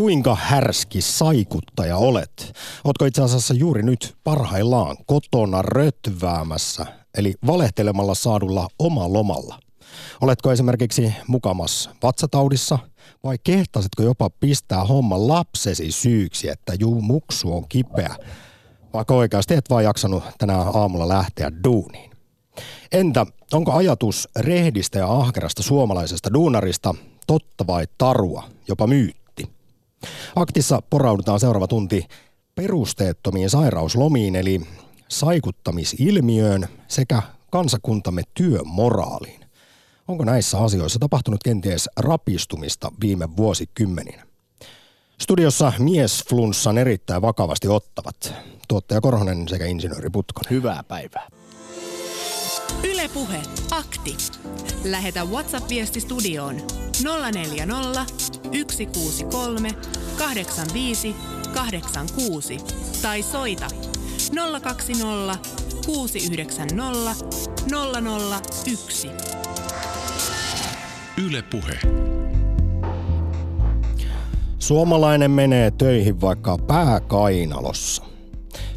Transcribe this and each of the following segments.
Kuinka härski saikuttaja olet? Ootko itse asiassa juuri nyt parhaillaan kotona rötväämässä, eli valehtelemalla saadulla oma lomalla? Oletko esimerkiksi mukamas vatsataudissa vai kehtasitko jopa pistää homma lapsesi syyksi, että juu muksu on kipeä, vaikka oikeasti et vaan jaksanut tänä aamulla lähteä duuniin? Entä onko ajatus rehdistä ja ahkerasta suomalaisesta duunarista totta vai tarua, jopa myytti? Aktissa poraudutaan seuraava tunti perusteettomiin sairauslomiin eli saikuttamisilmiöön sekä kansakuntamme työmoraaliin. Onko näissä asioissa tapahtunut kenties rapistumista viime vuosikymmeninä? Studiossa miesflunssan erittäin vakavasti ottavat tuottaja Korhonen sekä insinööri Putkonen. Hyvää päivää. Ylepuhe akti. Lähetä WhatsApp-viesti studioon 040 163 85 86 tai soita 020 690 001. Ylepuhe. Suomalainen menee töihin vaikka pääkainalossa.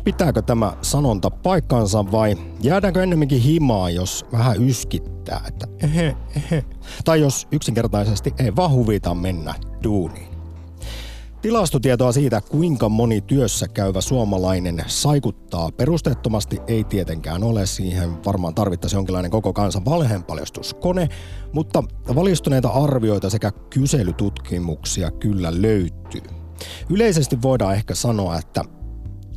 Pitääkö tämä sanonta paikkansa vai jäädäänkö ennemminkin himaa, jos vähän yskittää, että ehe, ehe. Tai jos yksinkertaisesti ei vaan huvita mennä duuniin. Tilastotietoa siitä, kuinka moni työssä käyvä suomalainen saikuttaa perusteettomasti, ei tietenkään ole. Siihen varmaan tarvittaisiin jonkinlainen koko kansan valheenpaljastuskone, mutta valistuneita arvioita sekä kyselytutkimuksia kyllä löytyy. Yleisesti voidaan ehkä sanoa, että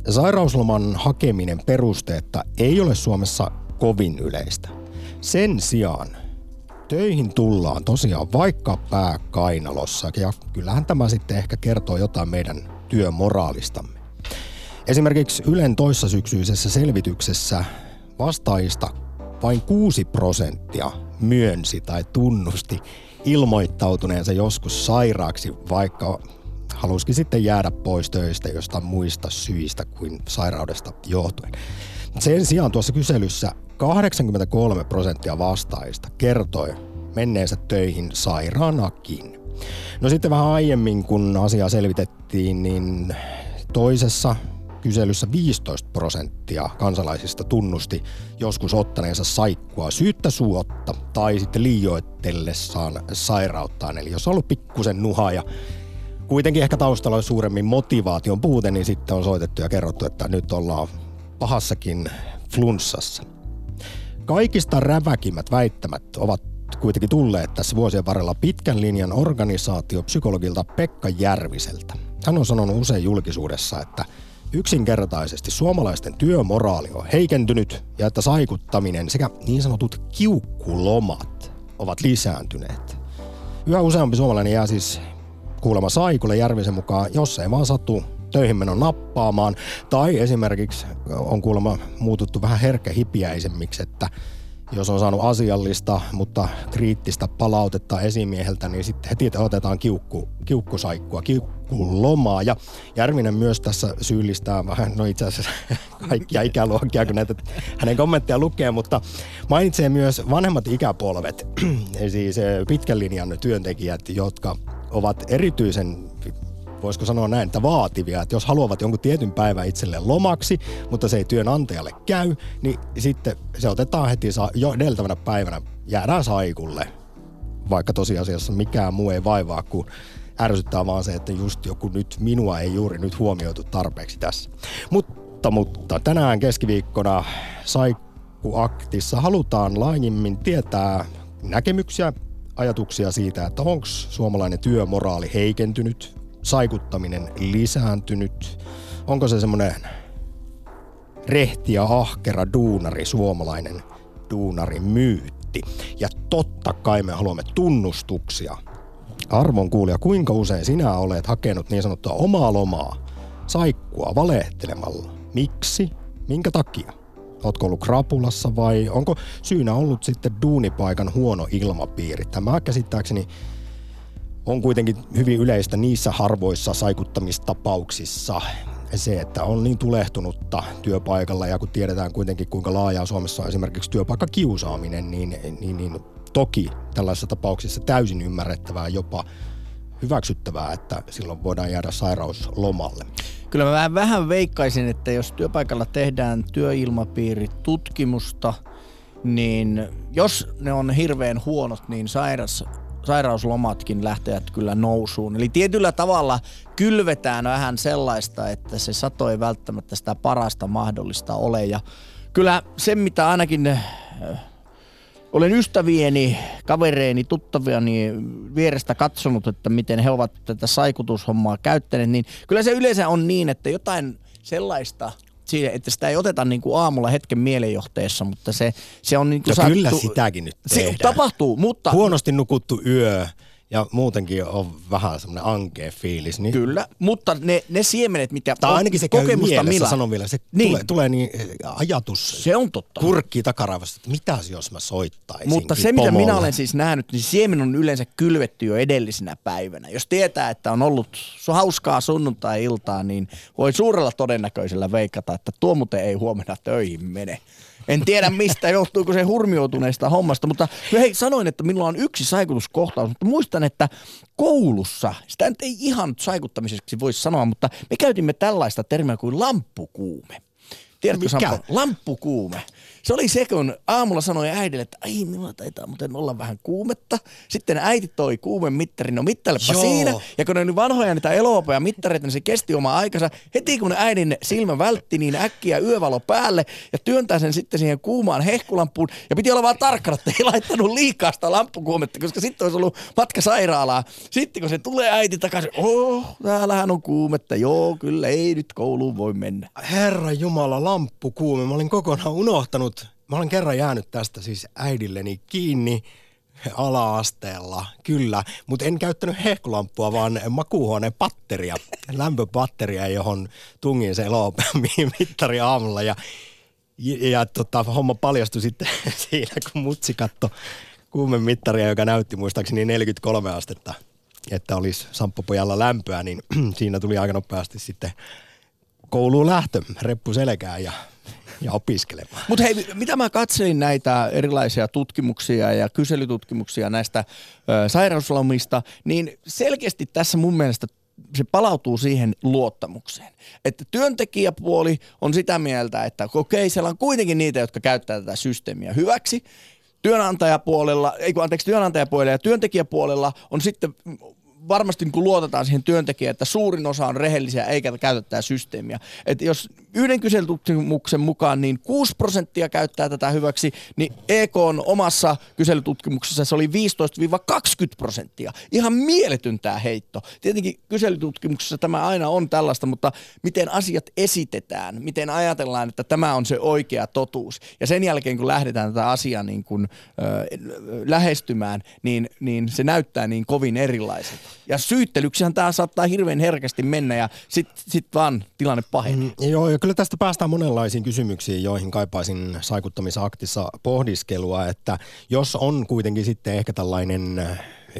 Sairausloman hakeminen perusteetta ei ole Suomessa kovin yleistä. Sen sijaan töihin tullaan tosiaan vaikka pääkainalossa ja kyllähän tämä sitten ehkä kertoo jotain meidän työmoraalistamme. Esimerkiksi Ylen toissasyksyisessä selvityksessä vastaajista vain 6 prosenttia myönsi tai tunnusti ilmoittautuneensa joskus sairaaksi, vaikka halusikin sitten jäädä pois töistä jostain muista syistä kuin sairaudesta johtuen. Sen sijaan tuossa kyselyssä 83 prosenttia vastaajista kertoi menneensä töihin sairaanakin. No sitten vähän aiemmin, kun asiaa selvitettiin, niin toisessa kyselyssä 15 prosenttia kansalaisista tunnusti joskus ottaneensa saikkua syyttä suotta tai sitten liioittellessaan sairauttaan. Eli jos on ollut pikkusen nuha ja kuitenkin ehkä taustalla on suuremmin motivaation puute, niin sitten on soitettu ja kerrottu, että nyt ollaan pahassakin flunssassa. Kaikista räväkimmät väittämät ovat kuitenkin tulleet tässä vuosien varrella pitkän linjan organisaatiopsykologilta Pekka Järviseltä. Hän on sanonut usein julkisuudessa, että yksinkertaisesti suomalaisten työmoraali on heikentynyt ja että saikuttaminen sekä niin sanotut kiukkulomat ovat lisääntyneet. Yhä useampi suomalainen jää siis kuulemma Saikulle Järvisen mukaan, jos ei vaan sattu töihin menon nappaamaan. Tai esimerkiksi on kuulemma muututtu vähän herkkähipiäisemmiksi, että jos on saanut asiallista, mutta kriittistä palautetta esimieheltä, niin sitten heti otetaan kiukku, kiukkusaikkua, kiukkulomaa. Ja Järvinen myös tässä syyllistää vähän, no itse asiassa kaikkia ikäluokkia, kun näitä hänen kommentteja lukee, mutta mainitsee myös vanhemmat ikäpolvet, siis pitkän linjan työntekijät, jotka ovat erityisen voisiko sanoa näin, että vaativia, että jos haluavat jonkun tietyn päivän itselleen lomaksi, mutta se ei työnantajalle käy, niin sitten se otetaan heti jo edeltävänä päivänä, jäädään saikulle, vaikka tosiasiassa mikään muu ei vaivaa kuin ärsyttää vaan se, että just joku nyt minua ei juuri nyt huomioitu tarpeeksi tässä. Mutta, mutta tänään keskiviikkona Saikkuaktissa halutaan laajemmin tietää näkemyksiä ajatuksia siitä, että onko suomalainen työmoraali heikentynyt, saikuttaminen lisääntynyt, onko se semmoinen rehti ja ahkera duunari, suomalainen duunari myytti. Ja totta kai me haluamme tunnustuksia. Arvon kuulija, kuinka usein sinä olet hakenut niin sanottua omaa lomaa, saikkua valehtelemalla? Miksi? Minkä takia? Ootko ollut krapulassa vai onko syynä ollut sitten duunipaikan huono ilmapiiri? Tämä käsittääkseni on kuitenkin hyvin yleistä niissä harvoissa saikuttamistapauksissa se, että on niin tulehtunutta työpaikalla ja kun tiedetään kuitenkin kuinka laajaa Suomessa on esimerkiksi työpaikkakiusaaminen, niin, niin, niin toki tällaisissa tapauksissa täysin ymmärrettävää jopa hyväksyttävää, että silloin voidaan jäädä sairauslomalle. Kyllä mä vähän, vähän veikkaisin, että jos työpaikalla tehdään työilmapiiritutkimusta, niin jos ne on hirveän huonot, niin sairas, sairauslomatkin lähtevät kyllä nousuun. Eli tietyllä tavalla kylvetään vähän sellaista, että se sato ei välttämättä sitä parasta mahdollista ole. Ja kyllä se, mitä ainakin olen ystävieni, kavereeni, tuttaviani vierestä katsonut, että miten he ovat tätä saikutushommaa käyttäneet, niin kyllä se yleensä on niin, että jotain sellaista – siihen, että sitä ei oteta niin kuin aamulla hetken mielenjohteessa, mutta se, se on niin kuin no saattu, kyllä sitäkin nyt tehdään. Se tapahtuu, mutta... Huonosti nukuttu yö ja muutenkin on vähän semmoinen ankea fiilis. Niin... Kyllä, mutta ne, ne siemenet, mitkä tai ainakin se käy mielessä, millä... sanon vielä, se niin. tulee, tulee niin eh, ajatus se on totta. kurkkii takaraivasta, että mitä jos mä soittaisin Mutta se, mitä minä olen siis nähnyt, niin siemen on yleensä kylvetty jo edellisenä päivänä. Jos tietää, että on ollut hauskaa sunnuntai-iltaa, niin voi suurella todennäköisellä veikata, että tuo muuten ei huomenna töihin mene. En tiedä mistä johtuuko se hurmioituneesta hommasta, mutta hei, sanoin, että minulla on yksi saikutuskohtaus, mutta muistan, että koulussa, sitä nyt ei ihan saikuttamiseksi voisi sanoa, mutta me käytimme tällaista termiä kuin lamppukuume. Tiedätkö Mikä? Sampo? Lamppukuume. Se oli se, kun aamulla sanoi äidille, että ai minulla taitaa muuten olla vähän kuumetta. Sitten äiti toi kuumen mittarin, no mittailepa Joo. siinä. Ja kun ne oli vanhoja niitä eloopea mittareita, niin se kesti oma aikansa. Heti kun äidin silmä vältti, niin äkkiä yövalo päälle ja työntää sen sitten siihen kuumaan hehkulampuun. Ja piti olla vaan tarkkana, että ei laittanut liikaa sitä lamppukuumetta, koska sitten olisi ollut matka sairaalaa. Sitten kun se tulee äiti takaisin, oh, täällähän on kuumetta. Joo, kyllä ei nyt kouluun voi mennä. Herra Jumala, lamppukuume. Mä olin kokonaan unohtanut Mä olen kerran jäänyt tästä siis äidilleni kiinni ala-asteella, kyllä, mutta en käyttänyt hehkulampua, vaan makuuhuoneen patteria, lämpöpatteria, johon tungin se mittari aamulla. Ja, ja, ja tota, homma paljastui sitten siinä, kun mutsi katto kuumemittaria, joka näytti muistaakseni 43 astetta, että olisi samppopojalla lämpöä, niin siinä tuli aika nopeasti sitten kouluun lähtö, reppu selkään ja ja opiskelemaan. Mutta hei, mitä mä katselin näitä erilaisia tutkimuksia ja kyselytutkimuksia näistä ö, sairauslomista, niin selkeästi tässä mun mielestä se palautuu siihen luottamukseen. Että työntekijäpuoli on sitä mieltä, että okei, siellä on kuitenkin niitä, jotka käyttää tätä systeemiä hyväksi. Työnantajapuolella, ei kun anteeksi, työnantajapuolella ja työntekijäpuolella on sitten varmasti kun luotetaan siihen työntekijään, että suurin osa on rehellisiä eikä käytä tätä systeemiä. Et jos yhden kyselytutkimuksen mukaan niin 6 prosenttia käyttää tätä hyväksi, niin EK on omassa kyselytutkimuksessa se oli 15-20 prosenttia. Ihan mieletön tämä heitto. Tietenkin kyselytutkimuksessa tämä aina on tällaista, mutta miten asiat esitetään, miten ajatellaan, että tämä on se oikea totuus. Ja sen jälkeen, kun lähdetään tätä asiaa niin kun, ö, lähestymään, niin, niin se näyttää niin kovin erilaiselta. Ja syyttelyksihän tämä saattaa hirveän herkästi mennä ja sitten sit vaan tilanne pahenee. Mm, joo, ja kyllä tästä päästään monenlaisiin kysymyksiin, joihin kaipaisin saikuttamisaktissa pohdiskelua, että jos on kuitenkin sitten ehkä tällainen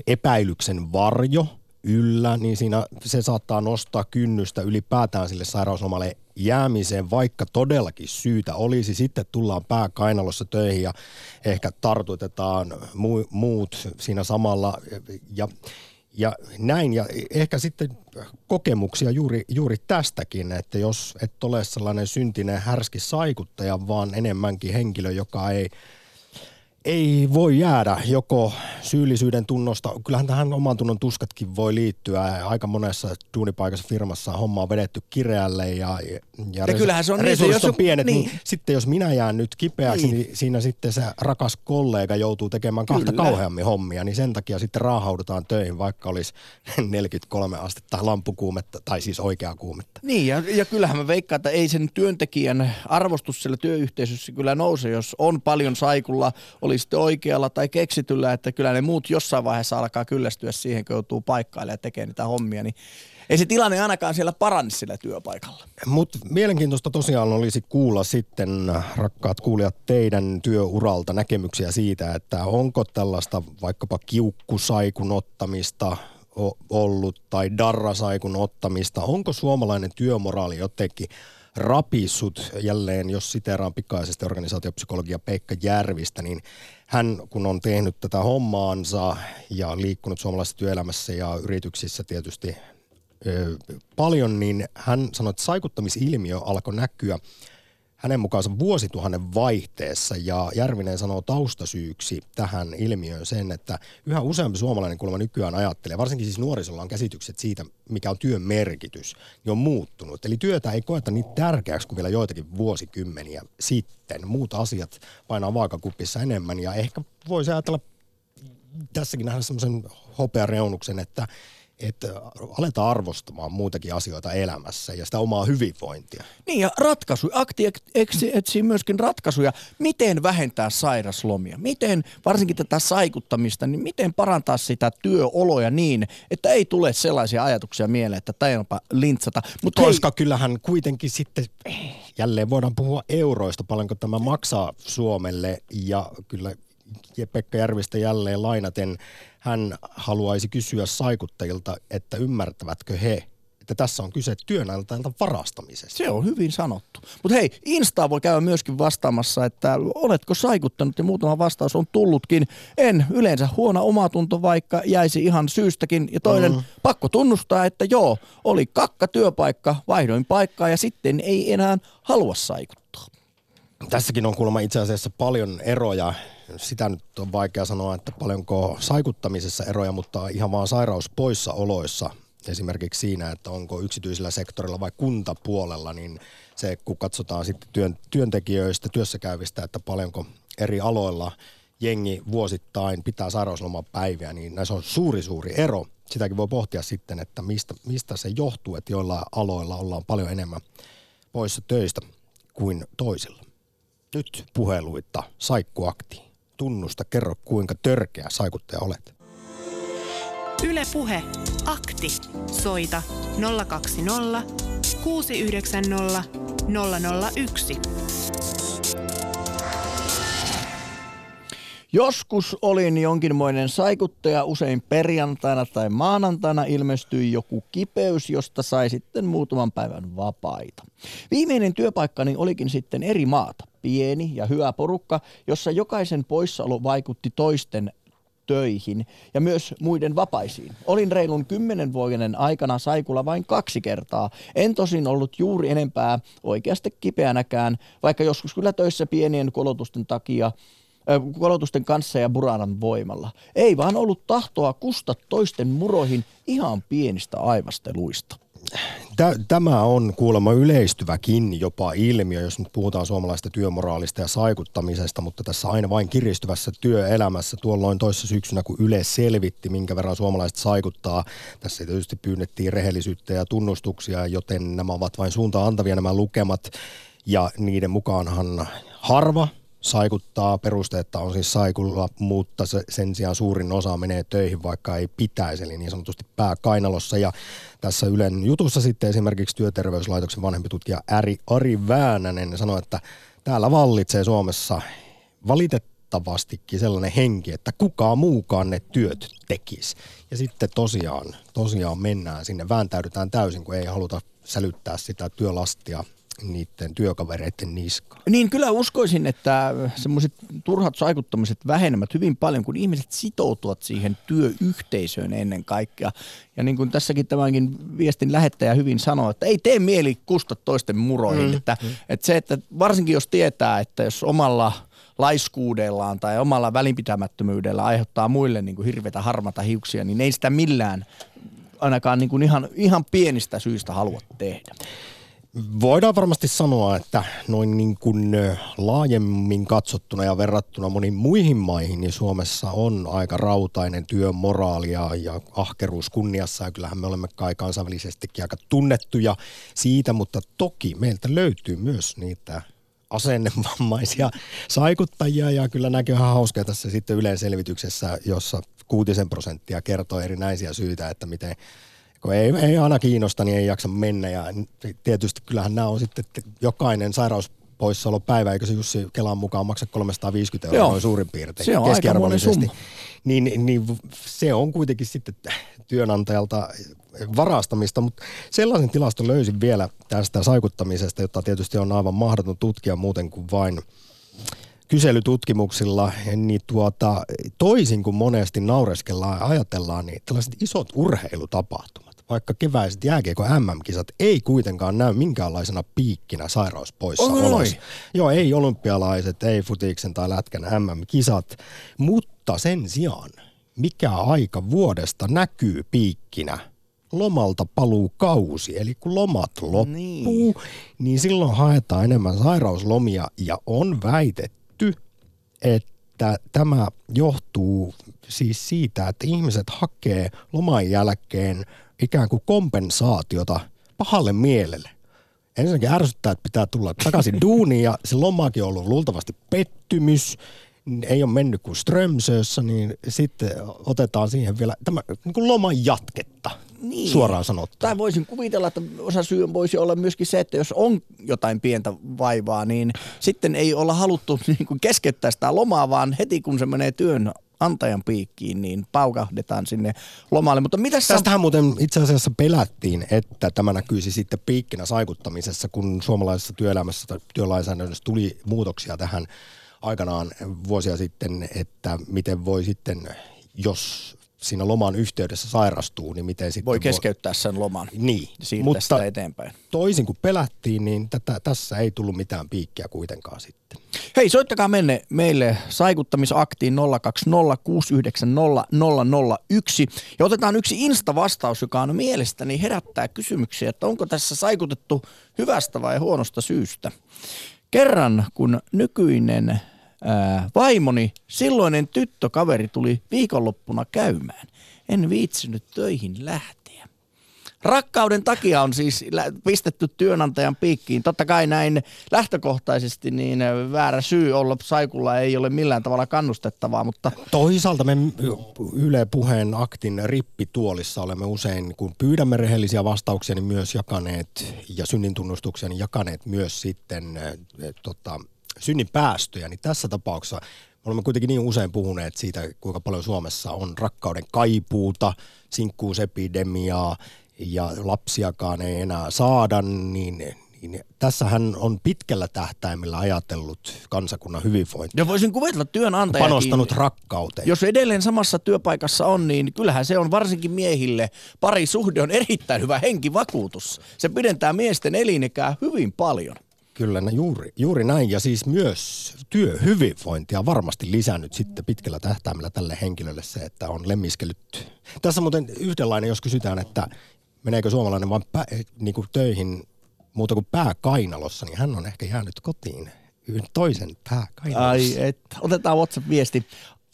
epäilyksen varjo, yllä, niin siinä se saattaa nostaa kynnystä ylipäätään sille sairauslomalle jäämiseen, vaikka todellakin syytä olisi. Sitten tullaan pääkainalossa töihin ja ehkä tartutetaan muut siinä samalla. Ja ja näin, ja ehkä sitten kokemuksia juuri, juuri tästäkin, että jos et ole sellainen syntinen härski saikuttaja, vaan enemmänkin henkilö, joka ei – ei voi jäädä joko syyllisyyden tunnosta, kyllähän tähän oman tunnon tuskatkin voi liittyä. Aika monessa duunipaikassa firmassa homma on vedetty kireälle ja, ja, ja kyllähän se on niin, resurssit niin, on pienet. Niin. Niin sitten jos minä jään nyt kipeäksi, niin. niin siinä sitten se rakas kollega joutuu tekemään kahta Kyllä. kauheammin hommia, niin sen takia sitten raahaudutaan töihin, vaikka olisi 43 astetta lampukuumetta, tai siis oikeaa kuumetta. Niin, ja, ja kyllähän mä veikkaan, että ei sen työntekijän arvostus siellä työyhteisössä kyllä nouse, jos on paljon saikulla, oli oli sitten oikealla tai keksityllä, että kyllä ne muut jossain vaiheessa alkaa kyllästyä siihen, kun joutuu paikkailemaan ja tekemään niitä hommia, niin ei se tilanne ainakaan siellä paranni sillä työpaikalla. Mutta mielenkiintoista tosiaan olisi kuulla sitten, rakkaat kuulijat, teidän työuralta näkemyksiä siitä, että onko tällaista vaikkapa kiukkusaikun ottamista ollut tai darrasaikun ottamista. Onko suomalainen työmoraali jotenkin rapissut jälleen, jos siteeraan pikaisesti organisaatiopsykologia Pekka Järvistä, niin hän kun on tehnyt tätä hommaansa ja liikkunut suomalaisessa työelämässä ja yrityksissä tietysti ö, paljon, niin hän sanoi, että saikuttamisilmiö alkoi näkyä hänen mukaansa vuosituhannen vaihteessa ja Järvinen sanoo taustasyyksi tähän ilmiöön sen, että yhä useampi suomalainen kuulemma nykyään ajattelee, varsinkin siis nuorisolla on käsitykset siitä, mikä on työn merkitys, niin on muuttunut. Eli työtä ei koeta niin tärkeäksi kuin vielä joitakin vuosikymmeniä sitten. Muut asiat painaa vaakakupissa enemmän ja ehkä voisi ajatella tässäkin nähdä semmoisen hopeareunuksen, että että aletaan arvostamaan muitakin asioita elämässä ja sitä omaa hyvinvointia. Niin ja ratkaisu. Akti etsii myöskin ratkaisuja, miten vähentää sairaslomia, miten varsinkin tätä saikuttamista, niin miten parantaa sitä työoloja niin, että ei tule sellaisia ajatuksia mieleen, että tajanpa lintsata. Mut Koska hei, kyllähän kuitenkin sitten jälleen voidaan puhua euroista, paljonko tämä maksaa Suomelle ja kyllä Pekka Järvistä jälleen lainaten, hän haluaisi kysyä saikuttajilta, että ymmärtävätkö he, että tässä on kyse työnantajalta varastamisesta. Se on hyvin sanottu. Mutta hei, Insta voi käydä myöskin vastaamassa, että oletko saikuttanut ja muutama vastaus on tullutkin. En, yleensä huono omatunto vaikka jäisi ihan syystäkin. Ja toinen, mm. pakko tunnustaa, että joo, oli kakka työpaikka, vaihdoin paikkaa ja sitten ei enää halua saikuttaa. Tässäkin on kuulemma itse asiassa paljon eroja sitä nyt on vaikea sanoa, että paljonko saikuttamisessa eroja, mutta ihan vaan sairauspoissaoloissa esimerkiksi siinä, että onko yksityisellä sektorilla vai kuntapuolella, niin se kun katsotaan sitten työn, työntekijöistä, työssäkäyvistä, että paljonko eri aloilla jengi vuosittain pitää sairauslomapäiviä, niin näissä on suuri suuri ero. Sitäkin voi pohtia sitten, että mistä, mistä se johtuu, että joilla aloilla ollaan paljon enemmän poissa töistä kuin toisilla. Nyt puheluita Saikkuaktiin tunnusta, kerro kuinka törkeä saikuttaja olet. Yle Puhe, akti. Soita 020 690 001. Joskus olin jonkinmoinen saikuttaja, usein perjantaina tai maanantaina ilmestyi joku kipeys, josta sai sitten muutaman päivän vapaita. Viimeinen työpaikkani olikin sitten eri maata, pieni ja hyvä porukka, jossa jokaisen poissaolo vaikutti toisten töihin ja myös muiden vapaisiin. Olin reilun kymmenen vuoden aikana saikulla vain kaksi kertaa. En tosin ollut juuri enempää oikeasti kipeänäkään, vaikka joskus kyllä töissä pienien kolotusten takia kolotusten kanssa ja buranan voimalla. Ei vaan ollut tahtoa kusta toisten muroihin ihan pienistä aivasteluista. Tämä on kuulemma yleistyväkin jopa ilmiö, jos nyt puhutaan suomalaista työmoraalista ja saikuttamisesta, mutta tässä aina vain kiristyvässä työelämässä. Tuolloin toissa syksynä, kun Yle selvitti, minkä verran suomalaiset saikuttaa, tässä tietysti pyynnettiin rehellisyyttä ja tunnustuksia, joten nämä ovat vain suuntaan antavia nämä lukemat. Ja niiden mukaanhan harva saikuttaa perusteetta on siis saikulla, mutta se, sen sijaan suurin osa menee töihin, vaikka ei pitäisi, eli niin sanotusti pääkainalossa. Ja tässä Ylen jutussa sitten esimerkiksi työterveyslaitoksen vanhempi tutkija Ari, Ari Väänänen sanoi, että täällä vallitsee Suomessa valitettavastikin sellainen henki, että kukaan muukaan ne työt tekisi. Ja sitten tosiaan, tosiaan mennään sinne, vääntäydytään täysin, kun ei haluta sälyttää sitä työlastia niiden työkavereiden niskaan. Niin kyllä uskoisin, että semmoiset turhat saikuttamiset vähenevät hyvin paljon, kun ihmiset sitoutuvat siihen työyhteisöön ennen kaikkea. Ja niin kuin tässäkin tämänkin viestin lähettäjä hyvin sanoo, että ei tee mieli kusta toisten muroihin. Mm. Että, mm. että se, että varsinkin jos tietää, että jos omalla laiskuudellaan tai omalla välinpitämättömyydellä aiheuttaa muille niin kuin hirveitä harmata hiuksia, niin ei sitä millään ainakaan niin kuin ihan, ihan pienistä syistä halua tehdä. Voidaan varmasti sanoa, että noin niin kuin laajemmin katsottuna ja verrattuna moniin muihin maihin, niin Suomessa on aika rautainen työmoraali ja, ja ahkeruus kunniassa. Ja kyllähän me olemme kai kansainvälisestikin aika tunnettuja siitä, mutta toki meiltä löytyy myös niitä asennevammaisia saikuttajia ja kyllä näkyy ihan hauskaa tässä sitten yleisselvityksessä, jossa kuutisen prosenttia kertoo erinäisiä syitä, että miten kun ei, ei aina kiinnosta, niin ei jaksa mennä. Ja tietysti kyllähän nämä on sitten jokainen sairaus poissaolopäivä, eikö se Jussi Kelan mukaan maksa 350 euroa noin suurin piirtein se on keskiarvollisesti. Niin, niin se on kuitenkin sitten työnantajalta varastamista, mutta sellaisen tilaston löysin vielä tästä saikuttamisesta, jota tietysti on aivan mahdoton tutkia muuten kuin vain kyselytutkimuksilla, niin tuota, toisin kuin monesti naureskellaan ja ajatellaan, niin tällaiset isot urheilutapahtumat, vaikka keväiset jääkiekko MM-kisat, ei kuitenkaan näy minkäänlaisena piikkinä sairauspoissaoloissa. Joo, ei olympialaiset, ei futiksen tai lätkän MM-kisat, mutta sen sijaan mikä aika vuodesta näkyy piikkinä lomalta paluu kausi, eli kun lomat loppuu, niin. niin silloin haetaan enemmän sairauslomia ja on väitetty, että tämä johtuu siis siitä, että ihmiset hakee loman jälkeen ikään kuin kompensaatiota pahalle mielelle. Ensinnäkin ärsyttää, että pitää tulla takaisin duuniin ja se lomakin on ollut luultavasti pettymys ei ole mennyt kuin Strömsössä, niin sitten otetaan siihen vielä tämä niin kuin loman jatketta. Niin. Suoraan sanottuna. Tai voisin kuvitella, että osa syy voisi olla myöskin se, että jos on jotain pientä vaivaa, niin sitten ei olla haluttu niin kuin keskeyttää sitä lomaa, vaan heti kun se menee työn antajan piikkiin, niin paukahdetaan sinne lomalle. Mutta mitä Tästähän muuten itse asiassa pelättiin, että tämä näkyisi sitten piikkinä saikuttamisessa, kun suomalaisessa työelämässä tai työlainsäädännössä tuli muutoksia tähän aikanaan vuosia sitten, että miten voi sitten, jos siinä loman yhteydessä sairastuu, niin miten sitten voi keskeyttää sen loman niin, mutta sitä eteenpäin. toisin kuin pelättiin, niin tätä, tässä ei tullut mitään piikkiä kuitenkaan sitten. Hei, soittakaa menne meille saikuttamisaktiin 020690001 ja otetaan yksi Insta-vastaus, joka on mielestäni herättää kysymyksiä, että onko tässä saikutettu hyvästä vai huonosta syystä. Kerran, kun nykyinen ää, vaimoni, silloinen tyttökaveri tuli viikonloppuna käymään, en viitsinyt töihin lähteä. Rakkauden takia on siis pistetty työnantajan piikkiin. Totta kai näin lähtökohtaisesti niin väärä syy olla saikulla ei ole millään tavalla kannustettavaa, mutta... Toisaalta me Yle Puheen aktin rippituolissa olemme usein, kun pyydämme rehellisiä vastauksia, niin myös jakaneet ja synnintunnustuksia, niin jakaneet myös sitten e, tota, synnin päästöjä. Niin tässä tapauksessa olemme kuitenkin niin usein puhuneet siitä, kuinka paljon Suomessa on rakkauden kaipuuta, sinkkuusepidemiaa ja lapsiakaan ei enää saada, niin, niin tässähän on pitkällä tähtäimellä ajatellut kansakunnan hyvinvointia. Ja voisin kuvitella työnantajakin. Panostanut rakkauteen. Jos edelleen samassa työpaikassa on, niin kyllähän se on varsinkin miehille. Parisuhde on erittäin hyvä henkivakuutus. Se pidentää miesten elinikää hyvin paljon. Kyllä, juuri, juuri näin. Ja siis myös työhyvinvointia varmasti lisännyt sitten pitkällä tähtäimellä tälle henkilölle se, että on lemmiskellyt. Tässä muuten yhdenlainen, jos kysytään, että meneekö suomalainen vain pä, niin kuin töihin muuta kuin pääkainalossa, niin hän on ehkä jäänyt kotiin toisen pääkainalossa. Ai et, otetaan WhatsApp-viesti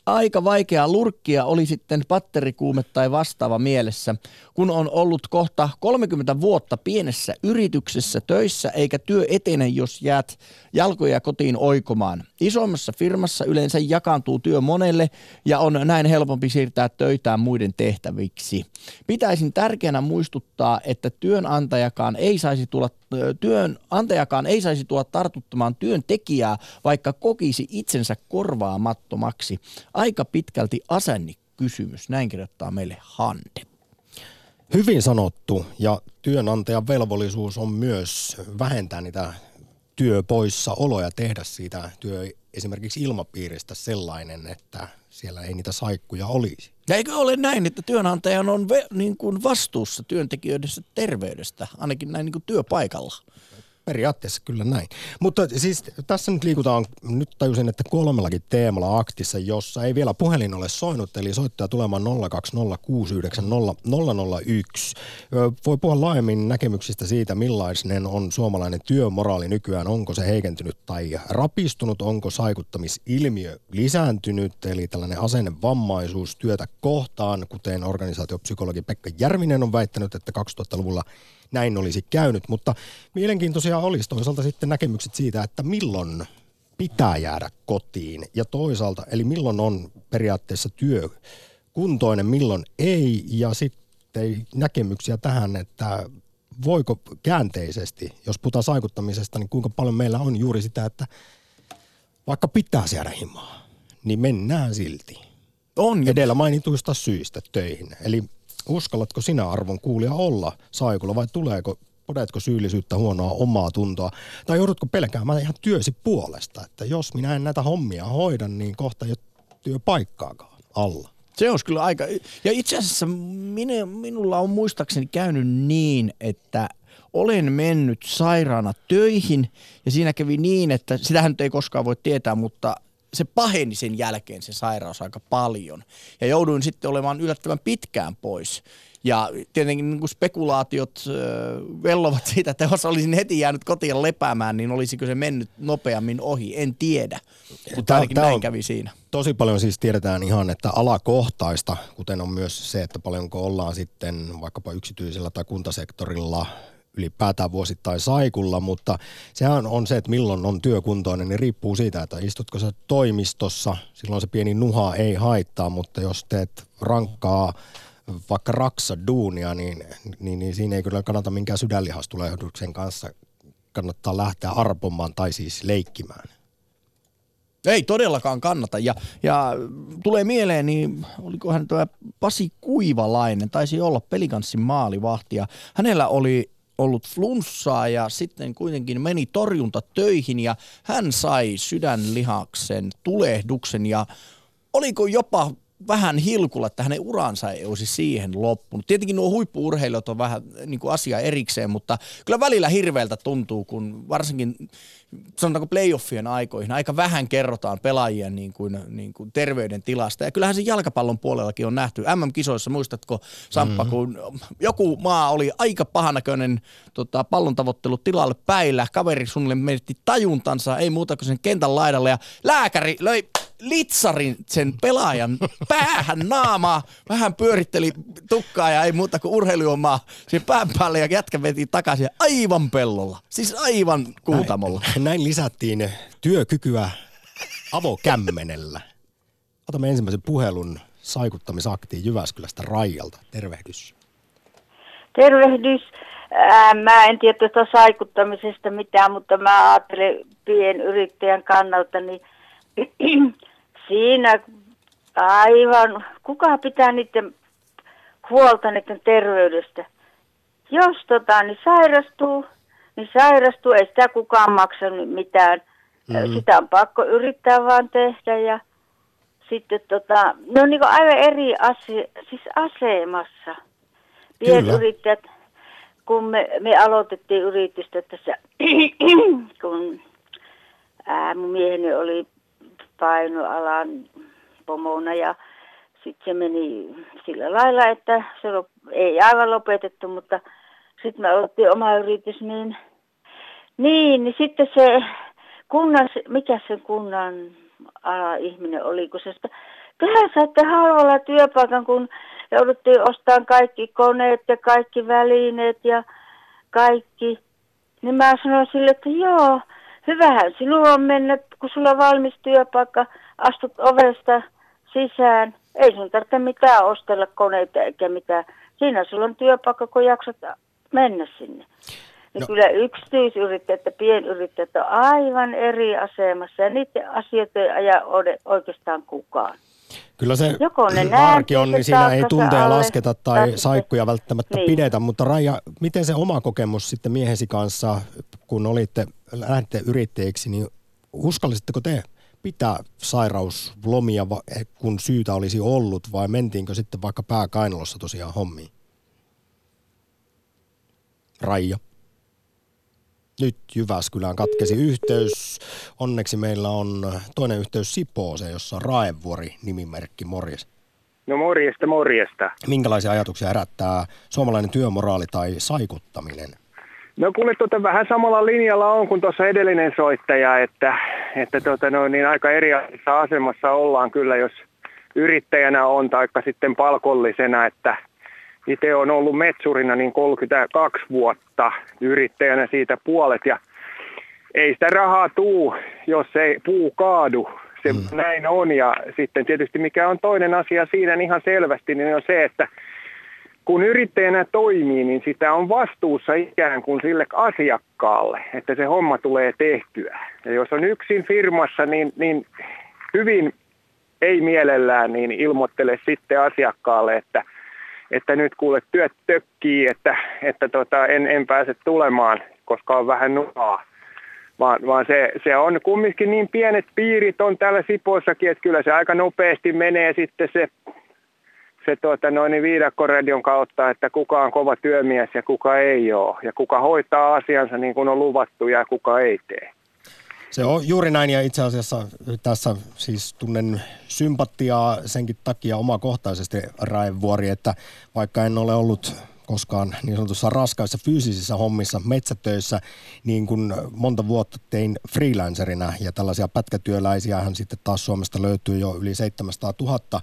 aika vaikea lurkkia, oli sitten patterikuume tai vastaava mielessä, kun on ollut kohta 30 vuotta pienessä yrityksessä töissä, eikä työ etene, jos jäät jalkoja kotiin oikomaan. Isommassa firmassa yleensä jakaantuu työ monelle ja on näin helpompi siirtää töitään muiden tehtäviksi. Pitäisin tärkeänä muistuttaa, että työnantajakaan ei saisi tulla työnantajakaan ei saisi tulla tartuttamaan työntekijää, vaikka kokisi itsensä korvaamattomaksi. Aika pitkälti kysymys, näin kirjoittaa meille Hande. Hyvin sanottu ja työnantajan velvollisuus on myös vähentää niitä työpoissaoloja, tehdä siitä työ esimerkiksi ilmapiiristä sellainen, että siellä ei niitä saikkuja olisi. Ja eikö ole näin, että työnantajan on ve, niin kuin vastuussa työntekijöiden terveydestä, ainakin näin niin kuin työpaikalla? Periaatteessa kyllä näin. Mutta siis tässä nyt liikutaan, nyt tajusin, että kolmellakin teemalla aktissa, jossa ei vielä puhelin ole soinut, eli soittaa tulemaan 020690001. Voi puhua laajemmin näkemyksistä siitä, millainen on suomalainen työmoraali nykyään, onko se heikentynyt tai rapistunut, onko saikuttamisilmiö lisääntynyt, eli tällainen asennevammaisuus työtä kohtaan, kuten organisaatiopsykologi Pekka Järvinen on väittänyt, että 2000-luvulla näin olisi käynyt, mutta mielenkiintoisia olisi toisaalta sitten näkemykset siitä, että milloin pitää jäädä kotiin ja toisaalta, eli milloin on periaatteessa työ kuntoinen, milloin ei ja sitten näkemyksiä tähän, että voiko käänteisesti, jos puhutaan saikuttamisesta, niin kuinka paljon meillä on juuri sitä, että vaikka pitää jäädä himaa, niin mennään silti. On. Edellä mainituista syistä töihin. Eli uskallatko sinä arvon kuulija olla saikulla vai tuleeko Podetko syyllisyyttä, huonoa omaa tuntoa, tai joudutko pelkäämään ihan työsi puolesta, että jos minä en näitä hommia hoida, niin kohta ei ole työpaikkaakaan alla. Se olisi kyllä aika... Ja itse asiassa minä, minulla on muistaakseni käynyt niin, että olen mennyt sairaana töihin ja siinä kävi niin, että sitähän nyt ei koskaan voi tietää, mutta se paheni sen jälkeen se sairaus aika paljon. Ja jouduin sitten olemaan yllättävän pitkään pois. Ja tietenkin niin kuin spekulaatiot äh, vellovat siitä, että jos olisin heti jäänyt kotiin lepäämään, niin olisiko se mennyt nopeammin ohi. En tiedä, mutta ainakin näin kävi siinä. Tosi paljon siis tiedetään ihan, että alakohtaista, kuten on myös se, että paljonko ollaan sitten vaikkapa yksityisellä tai kuntasektorilla ylipäätään vuosittain saikulla, mutta sehän on se, että milloin on työkuntoinen, niin riippuu siitä, että istutko sä toimistossa, silloin se pieni nuha ei haittaa, mutta jos teet rankkaa vaikka raksa duunia, niin, niin, niin siinä ei kyllä kannata minkään sydänlihastulehduksen kanssa kannattaa lähteä arpomaan tai siis leikkimään. Ei todellakaan kannata. Ja, ja tulee mieleen, niin olikohan tuo Pasi Kuivalainen, taisi olla pelikanssin maalivahti. Ja hänellä oli ollut flunssaa ja sitten kuitenkin meni torjunta töihin ja hän sai sydänlihaksen tulehduksen ja oliko jopa vähän hilkulla, että hänen uransa ei olisi siihen loppunut. Tietenkin nuo huippuurheilijat on vähän niin kuin asia erikseen, mutta kyllä välillä hirveältä tuntuu, kun varsinkin sanotaanko playoffien aikoihin aika vähän kerrotaan pelaajien niin kuin, niin kuin terveydentilasta. Ja kyllähän se jalkapallon puolellakin on nähty. MM-kisoissa, muistatko Samppa, mm-hmm. kun joku maa oli aika pahanäköinen tota, pallon tavoittelu tilalle päillä, kaveri suunnilleen menetti tajuntansa, ei muuta kuin sen kentän laidalle ja lääkäri löi litsarin sen pelaajan päähän naamaa, vähän pyöritteli tukkaa ja ei muuta kuin urheiluomaa sen pään päälle ja jätkä veti takaisin aivan pellolla. Siis aivan kuutamolla. Näin, näin lisättiin työkykyä avokämmenellä. Otamme ensimmäisen puhelun saikuttamisaktiin Jyväskylästä Raijalta. Tervehdys. Tervehdys. Ää, mä en tiedä tuosta saikuttamisesta mitään, mutta mä ajattelen pienyrittäjän kannalta, niin siinä aivan, kuka pitää niiden huolta niiden terveydestä? Jos tota, niin sairastuu, niin sairastuu, ei sitä kukaan maksa mitään. Mm-hmm. Sitä on pakko yrittää vaan tehdä ja sitten tota, ne on niin aivan eri ase, siis asemassa. Pienyrittäjät, kun me, me aloitettiin yritystä tässä, kun ää, mun mieheni oli painoalan pomona ja sitten se meni sillä lailla, että se ei aivan lopetettu, mutta sitten me aloittiin oma yritys, niin, niin, niin sitten se kunnan, mikä se kunnan ala ihminen oli, kun se kyllä saitte halvalla työpaikan, kun jouduttiin ostamaan kaikki koneet ja kaikki välineet ja kaikki. Niin mä sanoin sille, että joo, hyvähän sinulla on mennä, kun sulla on valmis työpaikka, astut ovesta sisään. Ei sun tarvitse mitään ostella koneita eikä mitään. Siinä sulla on työpaikka, kun jaksat mennä sinne. Niin no. kyllä yksityisyrittäjät ja pienyrittäjät on aivan eri asemassa ja niiden asioita ei aja oikeastaan kukaan. Kyllä se arki on, niin siinä ei tunteja lasketa tai saikkuja välttämättä niin. pidetä, mutta Raija, miten se oma kokemus sitten miehesi kanssa, kun olitte, lähditte yrittäjiksi, niin uskallisitteko te pitää sairauslomia, kun syytä olisi ollut, vai mentiinkö sitten vaikka pääkainalossa tosiaan hommiin? Raija nyt Jyväskylään katkesi yhteys. Onneksi meillä on toinen yhteys Sipooseen, jossa on Raevuori nimimerkki. Morjes. No morjesta, morjesta. Minkälaisia ajatuksia herättää suomalainen työmoraali tai saikuttaminen? No kuule, tuota, vähän samalla linjalla on kuin tuossa edellinen soittaja, että, että tuota, no, niin aika eri asemassa ollaan kyllä, jos yrittäjänä on, taikka sitten palkollisena, että – itse on ollut metsurina niin 32 vuotta, yrittäjänä siitä puolet ja ei sitä rahaa tuu, jos ei puu kaadu. Se mm. näin on ja sitten tietysti mikä on toinen asia siinä niin ihan selvästi, niin on se, että kun yrittäjänä toimii, niin sitä on vastuussa ikään kuin sille asiakkaalle, että se homma tulee tehtyä. Ja jos on yksin firmassa, niin, niin hyvin ei mielellään niin ilmoittele sitten asiakkaalle, että että nyt kuule työt tökkii, että, että tota, en, en pääse tulemaan, koska on vähän nuhaa. Vaan, vaan se, se, on kumminkin niin pienet piirit on täällä Sipoissakin, että kyllä se aika nopeasti menee sitten se, se tuota, noin viidakkoradion kautta, että kuka on kova työmies ja kuka ei ole. Ja kuka hoitaa asiansa niin kuin on luvattu ja kuka ei tee. Se on juuri näin ja itse asiassa tässä siis tunnen sympatiaa senkin takia omakohtaisesti Raevuori, että vaikka en ole ollut koskaan niin sanotussa raskaissa fyysisissä hommissa, metsätöissä, niin kun monta vuotta tein freelancerina ja tällaisia pätkätyöläisiä hän sitten taas Suomesta löytyy jo yli 700 000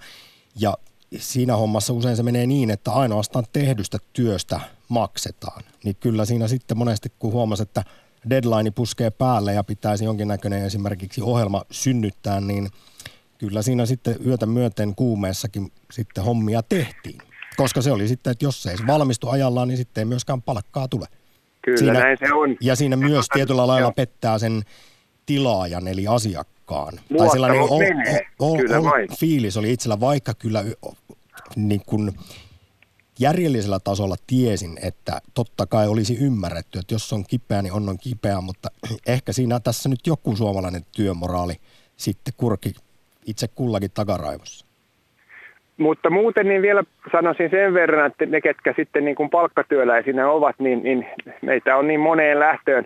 ja siinä hommassa usein se menee niin, että ainoastaan tehdystä työstä maksetaan. Niin kyllä siinä sitten monesti kun huomasi, että deadline puskee päälle ja pitäisi jonkinnäköinen esimerkiksi ohjelma synnyttää, niin kyllä siinä sitten yötä myöten kuumeessakin sitten hommia tehtiin. Koska se oli sitten, että jos se ei valmistu ajallaan, niin sitten ei myöskään palkkaa tule. Kyllä siinä, näin se on. Ja siinä ja myös tietyllä lailla pettää sen tilaajan eli asiakkaan. tai sellainen ol, ol, ol, ol, fiilis oli itsellä, vaikka kyllä niin kuin järjellisellä tasolla tiesin, että totta kai olisi ymmärretty, että jos on kipeä, niin on on kipeä, mutta ehkä siinä tässä nyt joku suomalainen työmoraali sitten kurki itse kullakin takaraivossa. Mutta muuten niin vielä sanoisin sen verran, että ne, ketkä sitten niin kuin palkkatyöläisinä ovat, niin, niin meitä on niin moneen lähtöön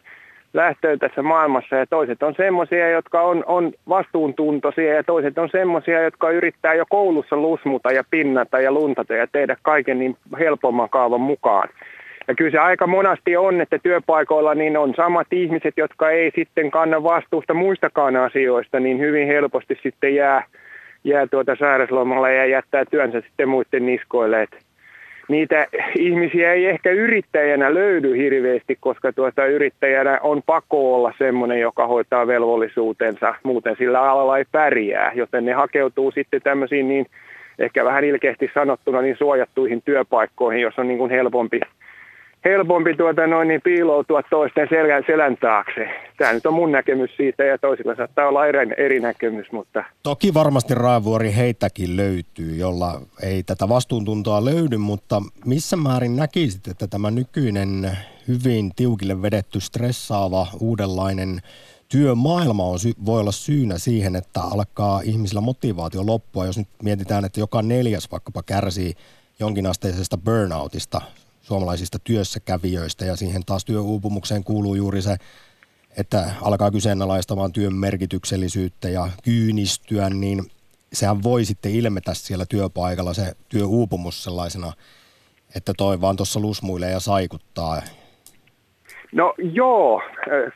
lähtöön tässä maailmassa ja toiset on semmoisia, jotka on, on vastuuntuntoisia ja toiset on semmoisia, jotka yrittää jo koulussa lusmuta ja pinnata ja luntata ja tehdä kaiken niin helpomman kaavan mukaan. Ja kyllä se aika monasti on, että työpaikoilla niin on samat ihmiset, jotka ei sitten kanna vastuusta muistakaan asioista, niin hyvin helposti sitten jää, jää tuota sairauslomalle ja jättää työnsä sitten muiden niskoille. Että niitä ihmisiä ei ehkä yrittäjänä löydy hirveästi, koska tuota yrittäjänä on pakko olla semmoinen, joka hoitaa velvollisuutensa, muuten sillä alalla ei pärjää, joten ne hakeutuu sitten tämmöisiin niin ehkä vähän ilkeästi sanottuna niin suojattuihin työpaikkoihin, jos on niin kuin helpompi helpompi tuota noin, niin piiloutua toisten selän, selän taakse. Tämä nyt on mun näkemys siitä ja toisilla saattaa olla eri, eri näkemys, mutta... Toki varmasti Raavuori heitäkin löytyy, jolla ei tätä vastuuntuntoa löydy, mutta missä määrin näkisit, että tämä nykyinen hyvin tiukille vedetty, stressaava, uudenlainen työmaailma on, voi olla syynä siihen, että alkaa ihmisillä motivaatio loppua, jos nyt mietitään, että joka neljäs vaikkapa kärsii jonkinasteisesta burnoutista suomalaisista työssäkävijöistä ja siihen taas työuupumukseen kuuluu juuri se, että alkaa kyseenalaistamaan työn merkityksellisyyttä ja kyynistyä, niin sehän voi sitten ilmetä siellä työpaikalla se työuupumus sellaisena, että toi vaan tuossa lusmuilee ja saikuttaa. No joo,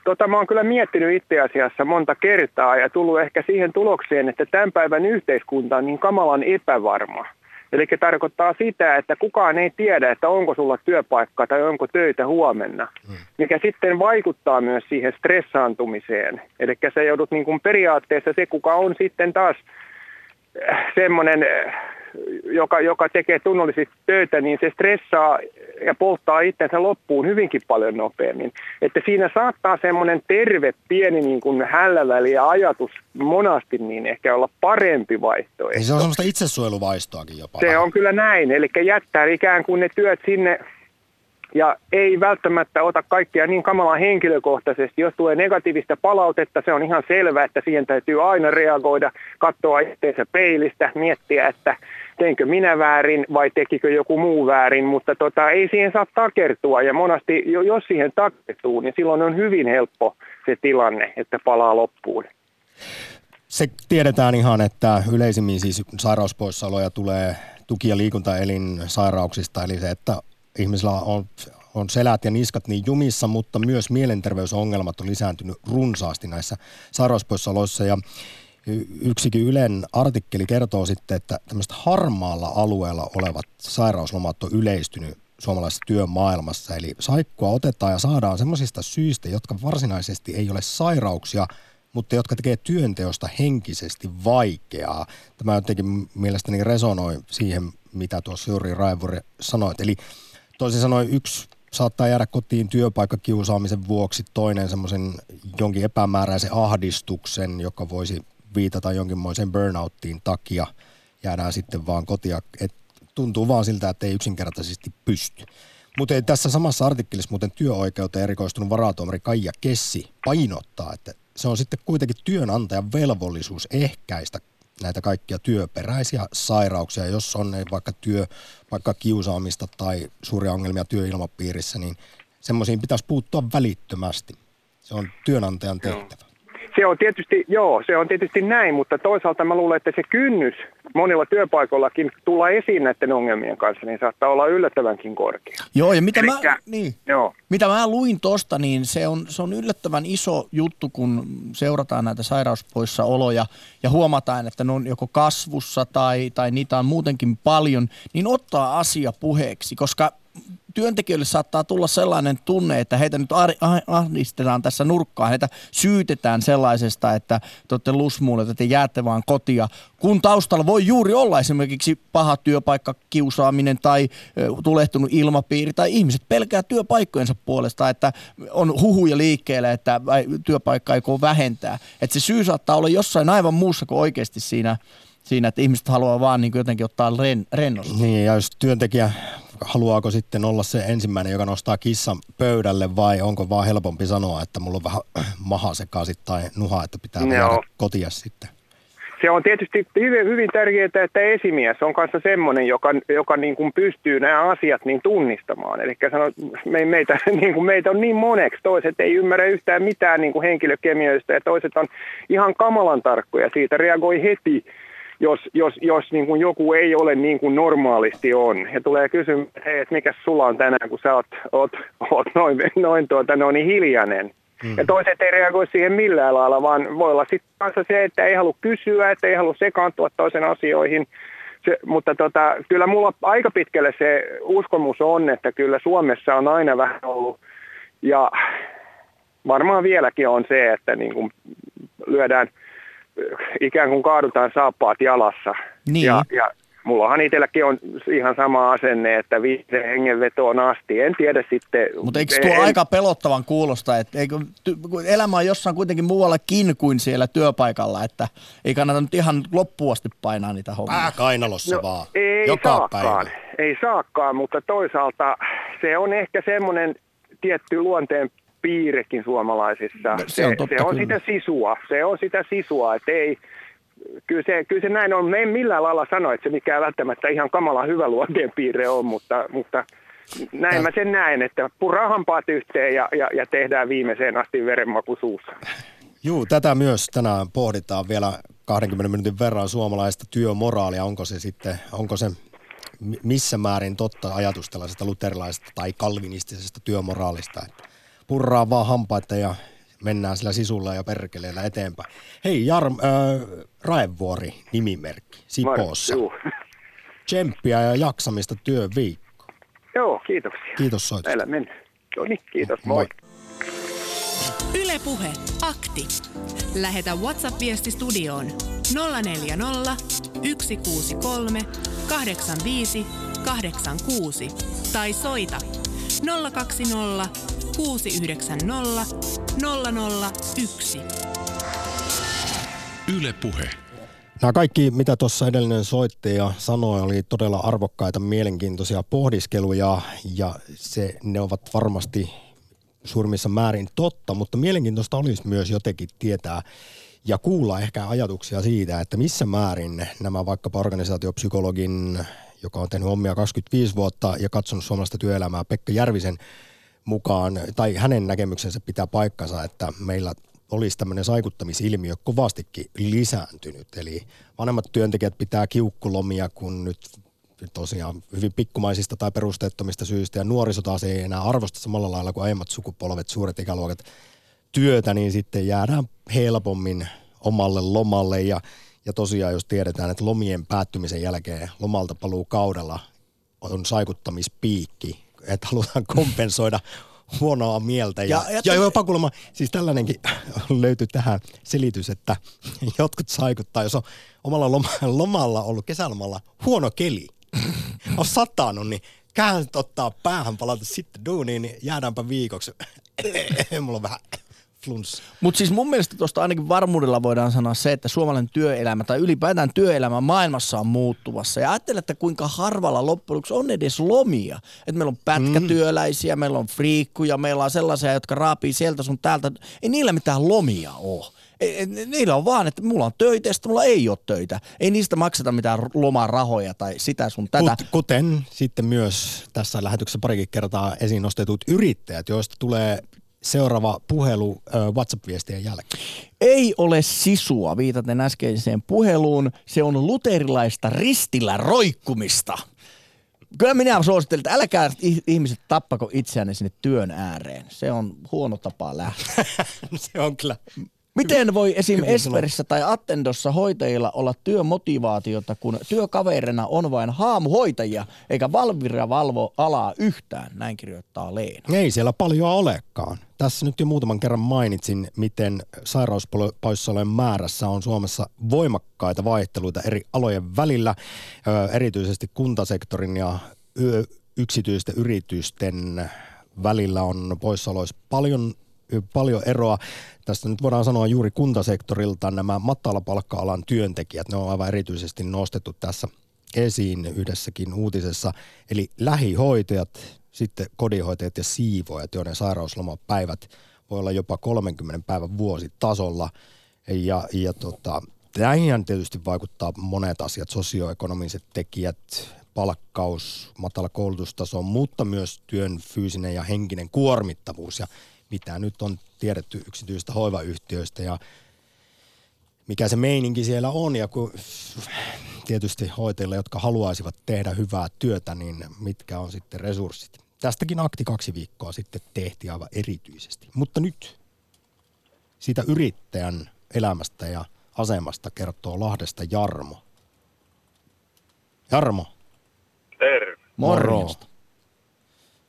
tota, mä oon kyllä miettinyt itse asiassa monta kertaa ja tullut ehkä siihen tulokseen, että tämän päivän yhteiskunta on niin kamalan epävarma. Eli tarkoittaa sitä, että kukaan ei tiedä, että onko sulla työpaikka tai onko töitä huomenna, mm. mikä sitten vaikuttaa myös siihen stressaantumiseen. Eli se joudut niin kuin periaatteessa se, kuka on sitten taas äh, semmoinen äh, joka, joka tekee tunnollisesti töitä, niin se stressaa ja polttaa itsensä loppuun hyvinkin paljon nopeammin. Että siinä saattaa semmoinen terve pieni niin kuin hälläväli ja ajatus monasti niin ehkä olla parempi vaihtoehto. se on semmoista itsesuojeluvaistoakin jopa. Se on kyllä näin, eli jättää ikään kuin ne työt sinne ja ei välttämättä ota kaikkea niin kamalan henkilökohtaisesti. Jos tulee negatiivista palautetta, se on ihan selvää, että siihen täytyy aina reagoida, katsoa itseensä peilistä, miettiä, että teinkö minä väärin vai tekikö joku muu väärin, mutta tota, ei siihen saa takertua ja monasti, jos siihen takertuu, niin silloin on hyvin helppo se tilanne, että palaa loppuun. Se tiedetään ihan, että yleisimmin siis sairauspoissaoloja tulee tuki- ja liikuntaelinsairauksista, eli se, että ihmisillä on, on selät ja niskat niin jumissa, mutta myös mielenterveysongelmat on lisääntynyt runsaasti näissä sairauspoissaoloissa ja yksikin Ylen artikkeli kertoo sitten, että tämmöistä harmaalla alueella olevat sairauslomat on yleistynyt suomalaisessa työmaailmassa. Eli saikkua otetaan ja saadaan semmoisista syistä, jotka varsinaisesti ei ole sairauksia, mutta jotka tekee työnteosta henkisesti vaikeaa. Tämä jotenkin mielestäni resonoi siihen, mitä tuossa Juri Raivuri sanoi. Eli toisin sanoen yksi saattaa jäädä kotiin työpaikkakiusaamisen vuoksi, toinen semmoisen jonkin epämääräisen ahdistuksen, joka voisi viitata jonkinmoiseen burnouttiin takia. Jäädään sitten vaan kotia. Et tuntuu vaan siltä, että ei yksinkertaisesti pysty. Mutta tässä samassa artikkelissa muuten työoikeuteen erikoistunut varatuomari Kaija Kessi painottaa, että se on sitten kuitenkin työnantajan velvollisuus ehkäistä näitä kaikkia työperäisiä sairauksia, jos on vaikka työ, vaikka kiusaamista tai suuria ongelmia työilmapiirissä, niin semmoisiin pitäisi puuttua välittömästi. Se on työnantajan tehtävä. Se on tietysti, joo, se on tietysti näin, mutta toisaalta mä luulen, että se kynnys monilla työpaikoillakin tulla esiin näiden ongelmien kanssa, niin saattaa olla yllättävänkin korkea. Joo, ja mitä, Elikkä, mä, niin, joo. mitä mä luin tosta, niin se on, se on yllättävän iso juttu, kun seurataan näitä sairauspoissaoloja ja huomataan, että ne on joko kasvussa tai, tai niitä on muutenkin paljon, niin ottaa asia puheeksi, koska työntekijöille saattaa tulla sellainen tunne, että heitä nyt ahdistetaan tässä nurkkaan, heitä syytetään sellaisesta, että te olette lusmuulet, että te jäätte vaan kotia, kun taustalla voi juuri olla esimerkiksi paha työpaikka, kiusaaminen tai tulehtunut ilmapiiri tai ihmiset pelkää työpaikkojensa puolesta, että on huhuja liikkeelle, että työpaikka ei vähentää. Että se syy saattaa olla jossain aivan muussa kuin oikeasti siinä siinä, että ihmiset haluaa vaan niin jotenkin ottaa ren, rennosti. Niin, ja jos työntekijä haluaako sitten olla se ensimmäinen, joka nostaa kissan pöydälle vai onko vaan helpompi sanoa, että mulla on vähän maha sekaisin tai nuha, että pitää jäädä kotia sitten? Se on tietysti hyvin, hyvin tärkeää, että esimies on kanssa semmoinen, joka, joka niin kuin pystyy nämä asiat niin tunnistamaan. Eli sano, me, meitä, niin kuin meitä on niin moneksi. Toiset ei ymmärrä yhtään mitään niin kuin henkilökemioista ja toiset on ihan kamalan tarkkoja. Siitä reagoi heti jos, jos, jos niin kuin joku ei ole niin kuin normaalisti on. Ja tulee kysymys, että hei, että mikä sulla on tänään, kun sä oot, oot, oot noin, noin tuota, no niin hiljainen. Hmm. Ja toiset ei reagoi siihen millään lailla, vaan voi olla sitten kanssa se, että ei halua kysyä, että ei halua sekaantua toisen asioihin. Se, mutta tota, kyllä mulla aika pitkälle se uskomus on, että kyllä Suomessa on aina vähän ollut, ja varmaan vieläkin on se, että niin kuin lyödään – ikään kuin kaadutaan saappaat jalassa. Niin. Ja, ja mullahan itselläkin on ihan sama asenne, että viimeiseen hengenvetoon asti. En tiedä sitten... Mutta eikö tuo en... aika pelottavan kuulosta, että eikö, elämä on jossain kuitenkin muuallakin kuin siellä työpaikalla, että ei kannata nyt ihan loppuasti painaa niitä hommia. Pää kainalossa no, vaan, ei joka saakkaan, päivä. Ei saakkaan, mutta toisaalta se on ehkä semmoinen tietty luonteen piirrekin suomalaisissa. No, se, on, totta se on sitä sisua, se on sitä sisua, että ei, kyllä se, kyllä se näin on. Me ei millään lailla sano, että se mikään välttämättä ihan kamala hyvä luonteen piirre on, mutta, mutta näin ja. mä sen näen, että purraa hampaat yhteen ja, ja, ja tehdään viimeiseen asti verenmaku suussa. Juu, tätä myös tänään pohditaan vielä 20 minuutin verran suomalaista työmoraalia. Onko se sitten, onko se missä määrin totta ajatus tällaisesta luterilaisesta tai kalvinistisesta työmoraalista, että purraa vaan hampaita ja mennään sillä sisulla ja perkeleellä eteenpäin. Hei Jarm, äh, Raevuori nimimerkki Sipoossa. Tsemppiä ja jaksamista työviikko. Joo, kiitoksia. Kiitos soitosta. Täällä mennään. No niin, kiitos. Moi. moi. Ylepuhe akti. Lähetä WhatsApp-viesti studioon 040 163 85 86 tai soita 020 690 001. Yle Puhe. Nämä kaikki, mitä tuossa edellinen soittaja sanoi, oli todella arvokkaita, mielenkiintoisia pohdiskeluja ja se, ne ovat varmasti suurimmissa määrin totta, mutta mielenkiintoista olisi myös jotenkin tietää ja kuulla ehkä ajatuksia siitä, että missä määrin nämä vaikkapa organisaatiopsykologin, joka on tehnyt hommia 25 vuotta ja katsonut suomalaista työelämää, Pekka Järvisen mukaan, tai hänen näkemyksensä pitää paikkansa, että meillä olisi tämmöinen saikuttamisilmiö kovastikin lisääntynyt. Eli vanhemmat työntekijät pitää kiukkulomia, kun nyt tosiaan hyvin pikkumaisista tai perusteettomista syistä, ja nuoriso taas ei enää arvosta samalla lailla kuin aiemmat sukupolvet, suuret ikäluokat työtä, niin sitten jäädään helpommin omalle lomalle, ja, ja tosiaan jos tiedetään, että lomien päättymisen jälkeen lomalta paluu kaudella on saikuttamispiikki, että halutaan kompensoida huonoa mieltä. Ja, ja, ja jopa kuulemma, siis tällainenkin löytyy tähän selitys, että jotkut saikuttaa, jos on omalla loma, lomalla ollut kesälomalla huono keli, on satanut, niin kään ottaa päähän palata sitten duuniin, niin jäädäänpä viikoksi. Mulla on vähän flunssa. Mutta siis mun mielestä tuosta ainakin varmuudella voidaan sanoa se, että suomalainen työelämä tai ylipäätään työelämä maailmassa on muuttuvassa. Ja ajattele, että kuinka harvalla loppujen on edes lomia. Että meillä on pätkätyöläisiä, mm. meillä on friikkuja, meillä on sellaisia, jotka raapii sieltä sun täältä. Ei niillä mitään lomia ole. Ei, niillä on vaan, että mulla on töitä ja sitten mulla ei ole töitä. Ei niistä makseta mitään lomarahoja tai sitä sun tätä. Kut, kuten sitten myös tässä lähetyksessä parikin kertaa esiin nostetut yrittäjät, joista tulee seuraava puhelu WhatsApp-viestien jälkeen. Ei ole sisua, viitaten äskeiseen puheluun. Se on luterilaista ristillä roikkumista. Kyllä minä suosittelen, että älkää ihmiset tappako itseänne sinne työn ääreen. Se on huono tapa lähteä. se on kyllä Miten voi esim. Esperissä tai Attendossa hoitajilla olla työmotivaatiota, kun työkaverina on vain haamuhoitajia, eikä Valvira valvo alaa yhtään, näin kirjoittaa Leena. Ei siellä paljon olekaan. Tässä nyt jo muutaman kerran mainitsin, miten sairauspoissaolojen määrässä on Suomessa voimakkaita vaihteluita eri alojen välillä, erityisesti kuntasektorin ja yksityisten yritysten välillä on poissaoloissa paljon paljon eroa. Tästä nyt voidaan sanoa juuri kuntasektorilta nämä matalapalkka-alan työntekijät, ne on aivan erityisesti nostettu tässä esiin yhdessäkin uutisessa. Eli lähihoitajat, sitten kodinhoitajat ja siivoajat, joiden sairauslomapäivät voi olla jopa 30 päivän vuositasolla. Ja, ja tota, näihin tietysti vaikuttaa monet asiat, sosioekonomiset tekijät, palkkaus, matala koulutustaso, mutta myös työn fyysinen ja henkinen kuormittavuus. Ja mitä nyt on tiedetty yksityistä hoivayhtiöistä ja mikä se meininki siellä on ja kun tietysti hoitajille, jotka haluaisivat tehdä hyvää työtä, niin mitkä on sitten resurssit. Tästäkin akti kaksi viikkoa sitten tehtiin aivan erityisesti. Mutta nyt siitä yrittäjän elämästä ja asemasta kertoo Lahdesta Jarmo. Jarmo. Terve. Moro.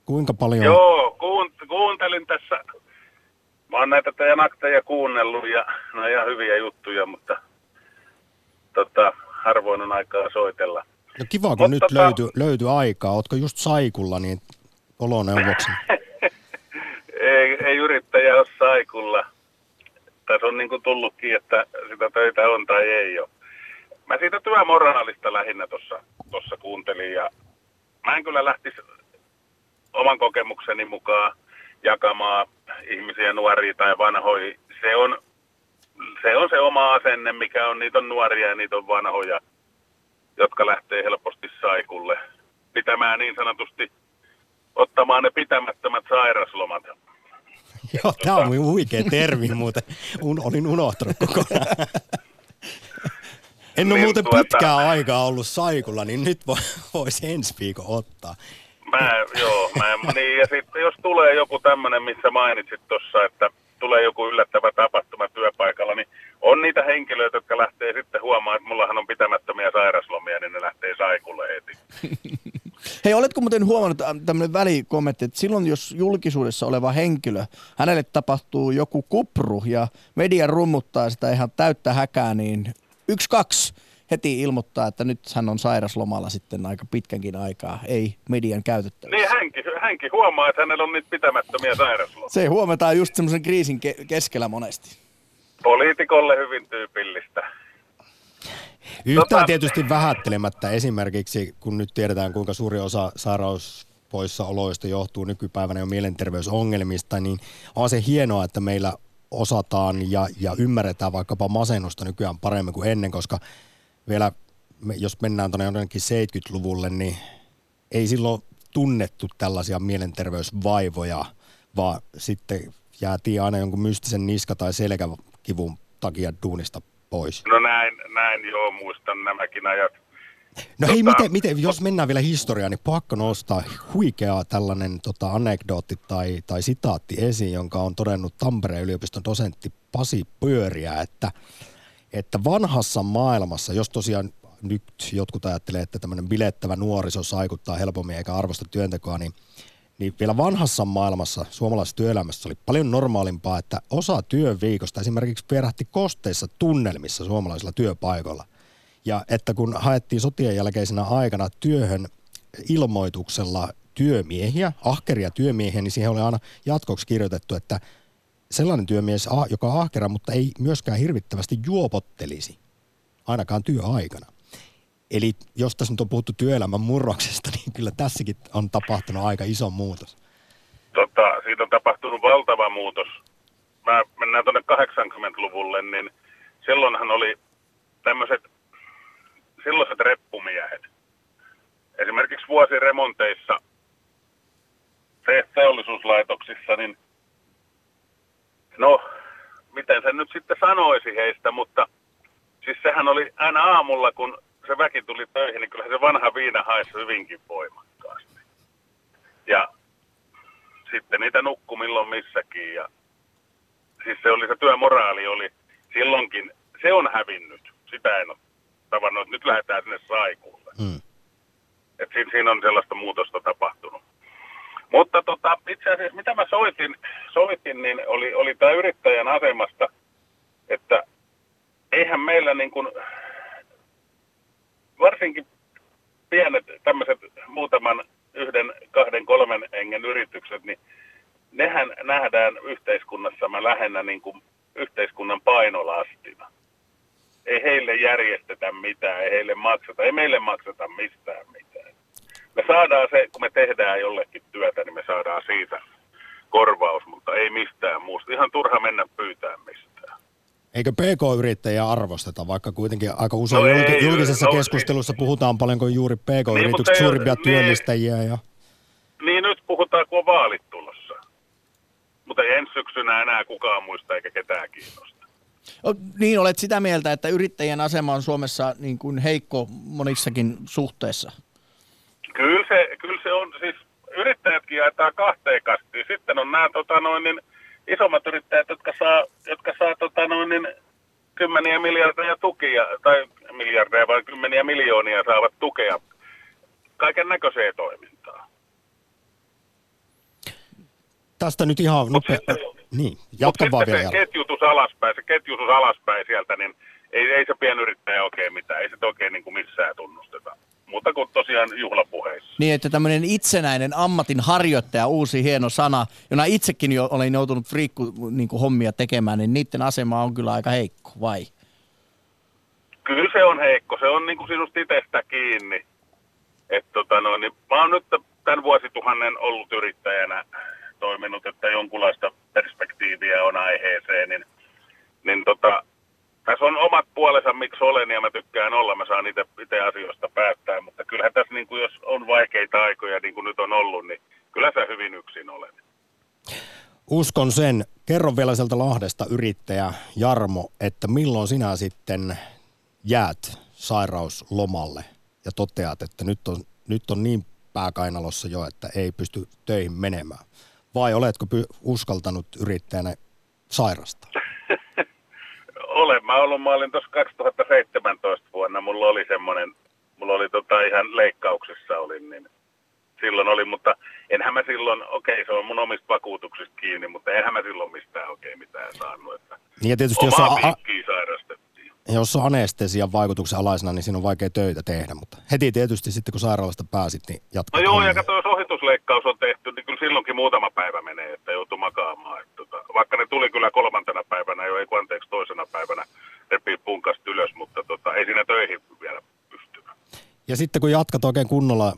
Kuinka paljon... Joo, kuuntelin tässä, mä oon näitä teidän akteja kuunnellut ja no ihan hyviä juttuja, mutta tota, harvoin on aikaa soitella. No kiva, kun Mut nyt tota... löytyi löyty aikaa. Ootko just saikulla, niin oloneuvoksen? ei, ei yrittäjä ole saikulla. Tässä on niin kuin tullutkin, että sitä töitä on tai ei ole. Mä siitä työmoraalista lähinnä tuossa kuuntelin ja mä en kyllä lähtisi oman kokemukseni mukaan jakamaan ihmisiä, nuoria tai vanhoja. Se on, se on se oma asenne, mikä on, niitä on nuoria ja niitä on vanhoja, jotka lähtee helposti saikulle pitämään niin sanotusti, ottamaan ne pitämättömät sairaslomat. Joo, tämä on huikea termi muuten. Un, olin unohtanut kokonaan. En ole niin muuten tuota... pitkää aikaa ollut saikulla, niin nyt voisi ensi viikon ottaa. Mä, joo, mä, niin, ja sitten jos tulee joku tämmöinen, missä mainitsit tuossa, että tulee joku yllättävä tapahtuma työpaikalla, niin on niitä henkilöitä, jotka lähtee sitten huomaan, että mullahan on pitämättömiä sairaslomia, niin ne lähtee saikulle heti. Hei, oletko muuten huomannut äh, tämmöinen välikommentti, että silloin jos julkisuudessa oleva henkilö, hänelle tapahtuu joku kupru ja media rummuttaa sitä ihan täyttä häkää, niin yksi, kaksi, heti ilmoittaa, että nyt hän on sairaslomalla sitten aika pitkänkin aikaa, ei median käytettävissä. Niin hänkin, hänkin huomaa, että hänellä on nyt pitämättömiä sairaslomia. Se huomataan just semmoisen kriisin ke- keskellä monesti. Poliitikolle hyvin tyypillistä. Yhtään tota... tietysti vähättelemättä esimerkiksi, kun nyt tiedetään kuinka suuri osa sairauspoissaoloista johtuu nykypäivänä jo mielenterveysongelmista, niin on se hienoa, että meillä osataan ja, ja ymmärretään vaikkapa masennusta nykyään paremmin kuin ennen, koska vielä, jos mennään tuonne jonnekin 70-luvulle, niin ei silloin tunnettu tällaisia mielenterveysvaivoja, vaan sitten jäätiin aina jonkun mystisen niska- tai selkäkivun takia duunista pois. No näin, näin joo, muistan nämäkin ajat. No tota, hei, miten, miten, jos mennään vielä historiaan, niin pakko nostaa huikea tällainen tota, anekdootti tai, tai sitaatti esiin, jonka on todennut Tampereen yliopiston dosentti Pasi Pyöriä, että että vanhassa maailmassa, jos tosiaan nyt jotkut ajattelee, että tämmöinen bilettävä nuoriso saikuttaa helpommin eikä arvosta työntekoa, niin, niin vielä vanhassa maailmassa, suomalaisessa työelämässä oli paljon normaalimpaa, että osa työviikosta esimerkiksi vierähti kosteissa tunnelmissa suomalaisilla työpaikoilla. Ja että kun haettiin sotien jälkeisenä aikana työhön ilmoituksella työmiehiä, ahkeria työmiehiä, niin siihen oli aina jatkoksi kirjoitettu, että sellainen työmies, joka on ahkera, mutta ei myöskään hirvittävästi juopottelisi, ainakaan työaikana. Eli jos tässä nyt on puhuttu työelämän murroksesta, niin kyllä tässäkin on tapahtunut aika iso muutos. Tota, siitä on tapahtunut valtava muutos. Mä mennään tuonne 80-luvulle, niin silloinhan oli tämmöiset silloiset reppumiehet. Esimerkiksi vuosiremonteissa te- teollisuuslaitoksissa, niin no, miten sen nyt sitten sanoisi heistä, mutta siis sehän oli aina aamulla, kun se väki tuli töihin, niin kyllä se vanha viina haisi hyvinkin voimakkaasti. Ja sitten niitä nukkui milloin missäkin ja siis se oli se työmoraali oli silloinkin, se on hävinnyt. Sitä en ole tavannut, nyt lähdetään sinne saikuulle. Mm. Et siinä, siinä on sellaista muutosta tapahtunut. Mutta tota, itse asiassa mitä mä soitin, soitin niin oli, oli tämä yrittäjän asemasta, että eihän meillä niin kuin, varsinkin pienet tämmöiset muutaman yhden, kahden, kolmen hengen yritykset, niin nehän nähdään yhteiskunnassamme lähinnä niin kuin yhteiskunnan painolastina. Ei heille järjestetä mitään, ei heille makseta, ei meille makseta mistään mitään. Me saadaan se, kun me tehdään jollekin työtä, niin me saadaan siitä korvaus, mutta ei mistään muusta. Ihan turha mennä pyytää mistään. Eikö PK-yrittäjiä arvosteta, vaikka kuitenkin aika usein No no ei, julkisessa no keskustelussa puhutaan paljonko juuri PK-yritykset Niin, suurimpia niin. työllistäjiä. Ja... Niin nyt puhutaan, kun on vaalit tulossa. Mutta ei ensi syksynä enää kukaan muista eikä ketään kiinnosta. O, Niin olet sitä mieltä, että yrittäjien asema on Suomessa niin kuin heikko monissakin suhteessa. Kyllä se, kyllä se on, siis yrittäjätkin jaetaan kahteen kastiin. Sitten on nämä tota noin, niin, isommat yrittäjät, jotka saa, jotka saa tota noin, niin, kymmeniä miljardeja tukia, tai miljardeja vai kymmeniä miljoonia saavat tukea kaiken näköiseen toimintaan. Tästä nyt ihan nopea... Niin, jatka vaan vielä. se ketjutus alaspäin, se ketjutus alaspäin sieltä, niin ei, ei se pienyrittäjä oikein mitään, ei se oikein niin kuin missään tunnusteta. Mutta kuin tosiaan juhlapuheissa. Niin, että tämmöinen itsenäinen ammatin harjoittaja, uusi hieno sana, jona itsekin jo olen joutunut friikku niin kuin hommia tekemään, niin niiden asema on kyllä aika heikko, vai? Kyllä se on heikko, se on niin kuin sinusta itsestä kiinni. Et tota no, niin mä oon nyt tämän vuosituhannen ollut yrittäjänä toiminut, että jonkunlaista perspektiiviä on aiheeseen, niin, niin tota, tässä on omat puolensa, miksi olen ja mä tykkään olla, mä saan itse asioista päättää, mutta kyllähän tässä niin kuin jos on vaikeita aikoja niin kuin nyt on ollut, niin kyllä sä hyvin yksin olet. Uskon sen. Kerro vielä sieltä Lahdesta yrittäjä Jarmo, että milloin sinä sitten jäät sairauslomalle ja toteat, että nyt on, nyt on niin pääkainalossa jo, että ei pysty töihin menemään. Vai oletko uskaltanut yrittäjänä sairasta? Olen. Mä, ollut, mä olin tuossa 2017 vuonna, mulla oli semmoinen, mulla oli tota ihan leikkauksessa olin, niin silloin oli, mutta enhän mä silloin, okei se on mun omista vakuutuksista kiinni, mutta enhän mä silloin mistään oikein mitään saanut. Että Niin ja tietysti jos on, a- sairastettiin. jos on anestesian vaikutuksen alaisena, niin siinä on vaikea töitä tehdä. Mutta heti tietysti sitten kun sairaalasta pääsit, niin jatkat No joo, ja kato, jos ohitusleikkaus on tehty, niin kyllä silloinkin muutama päivä menee, että joutuu makaamaan. Että, tota, vaikka ne tuli kyllä kolmantena päivänä jo, ei kun anteeksi toisena päivänä repii punkasta ylös, mutta tota, ei siinä töihin vielä pystynyt. Ja sitten kun jatkat oikein kunnolla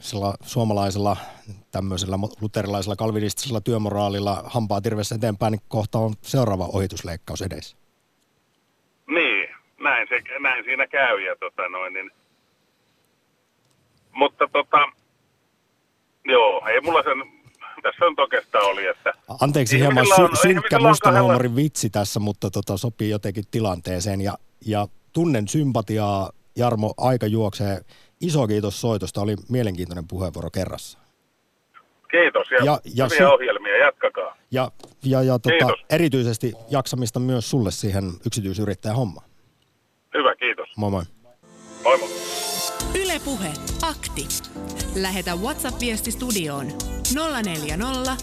sillä suomalaisella tämmöisellä luterilaisella kalvinistisella työmoraalilla hampaa tirvessä eteenpäin, niin kohta on seuraava ohitusleikkaus edessä. Niin, näin, se, näin siinä käy. Ja tota noin, niin, mutta tota, joo, ei mulla sen, tässä on oikeastaan oli, että Anteeksi hieman sy- synkkä mustan huumorin vitsi tässä, mutta tota, sopii jotenkin tilanteeseen. Ja, ja tunnen sympatiaa, Jarmo, aika juoksee. Iso kiitos soitosta, oli mielenkiintoinen puheenvuoro kerrassa. kiitos ja, Ja- ja, ja hyviä su- ohjelmia, jatkakaa. Ja, ja, ja tota, Kiitos. erityisesti jaksamista myös sulle siihen yksityisyrittäjän hommaan. Hyvä, kiitos. Moi moi. Moi moi. Ylepuhe akti. Lähetä WhatsApp-viesti studioon 040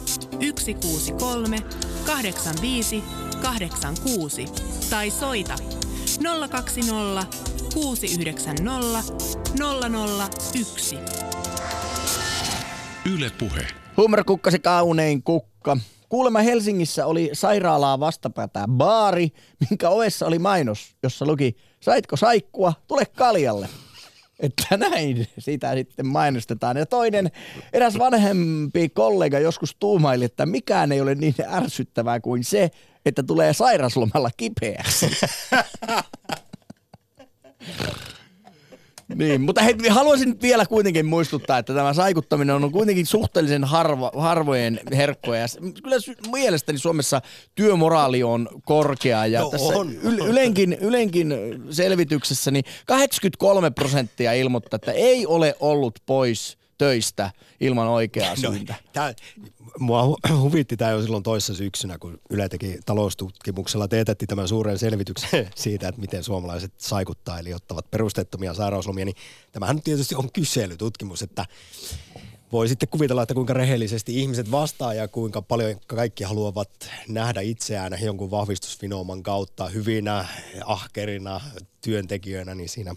163 85 86 tai soita 020 690 001. Yle Puhe. Hummerkukka se kaunein kukka. Kuulemma Helsingissä oli sairaalaa vastapäätä baari, minkä ovessa oli mainos, jossa luki, saitko saikkua, tule kaljalle. Että näin sitä sitten mainostetaan. Ja toinen, eräs vanhempi kollega joskus tuumaili, että mikään ei ole niin ärsyttävää kuin se, että tulee sairaslomalla kipeäksi. Niin, mutta hei, haluaisin nyt vielä kuitenkin muistuttaa, että tämä saikuttaminen on kuitenkin suhteellisen harva, harvojen herkkoja. Ja kyllä mielestäni Suomessa työmoraali on korkea ja no tässä on. Yle, Ylenkin, Ylenkin selvityksessä niin 83 prosenttia ilmoittaa, että ei ole ollut pois töistä ilman oikeaa no, syytä. Tää, mua huvitti tämä jo silloin toissa syksynä, kun Yle teki taloustutkimuksella, teetettiin tämän suuren selvityksen siitä, että miten suomalaiset saikuttaa, eli ottavat perusteettomia sairauslomia, niin tämähän tietysti on kyselytutkimus, että voi sitten kuvitella, että kuinka rehellisesti ihmiset vastaa ja kuinka paljon kaikki haluavat nähdä itseään jonkun vahvistusfinooman kautta hyvinä, ahkerina työntekijöinä, niin siinä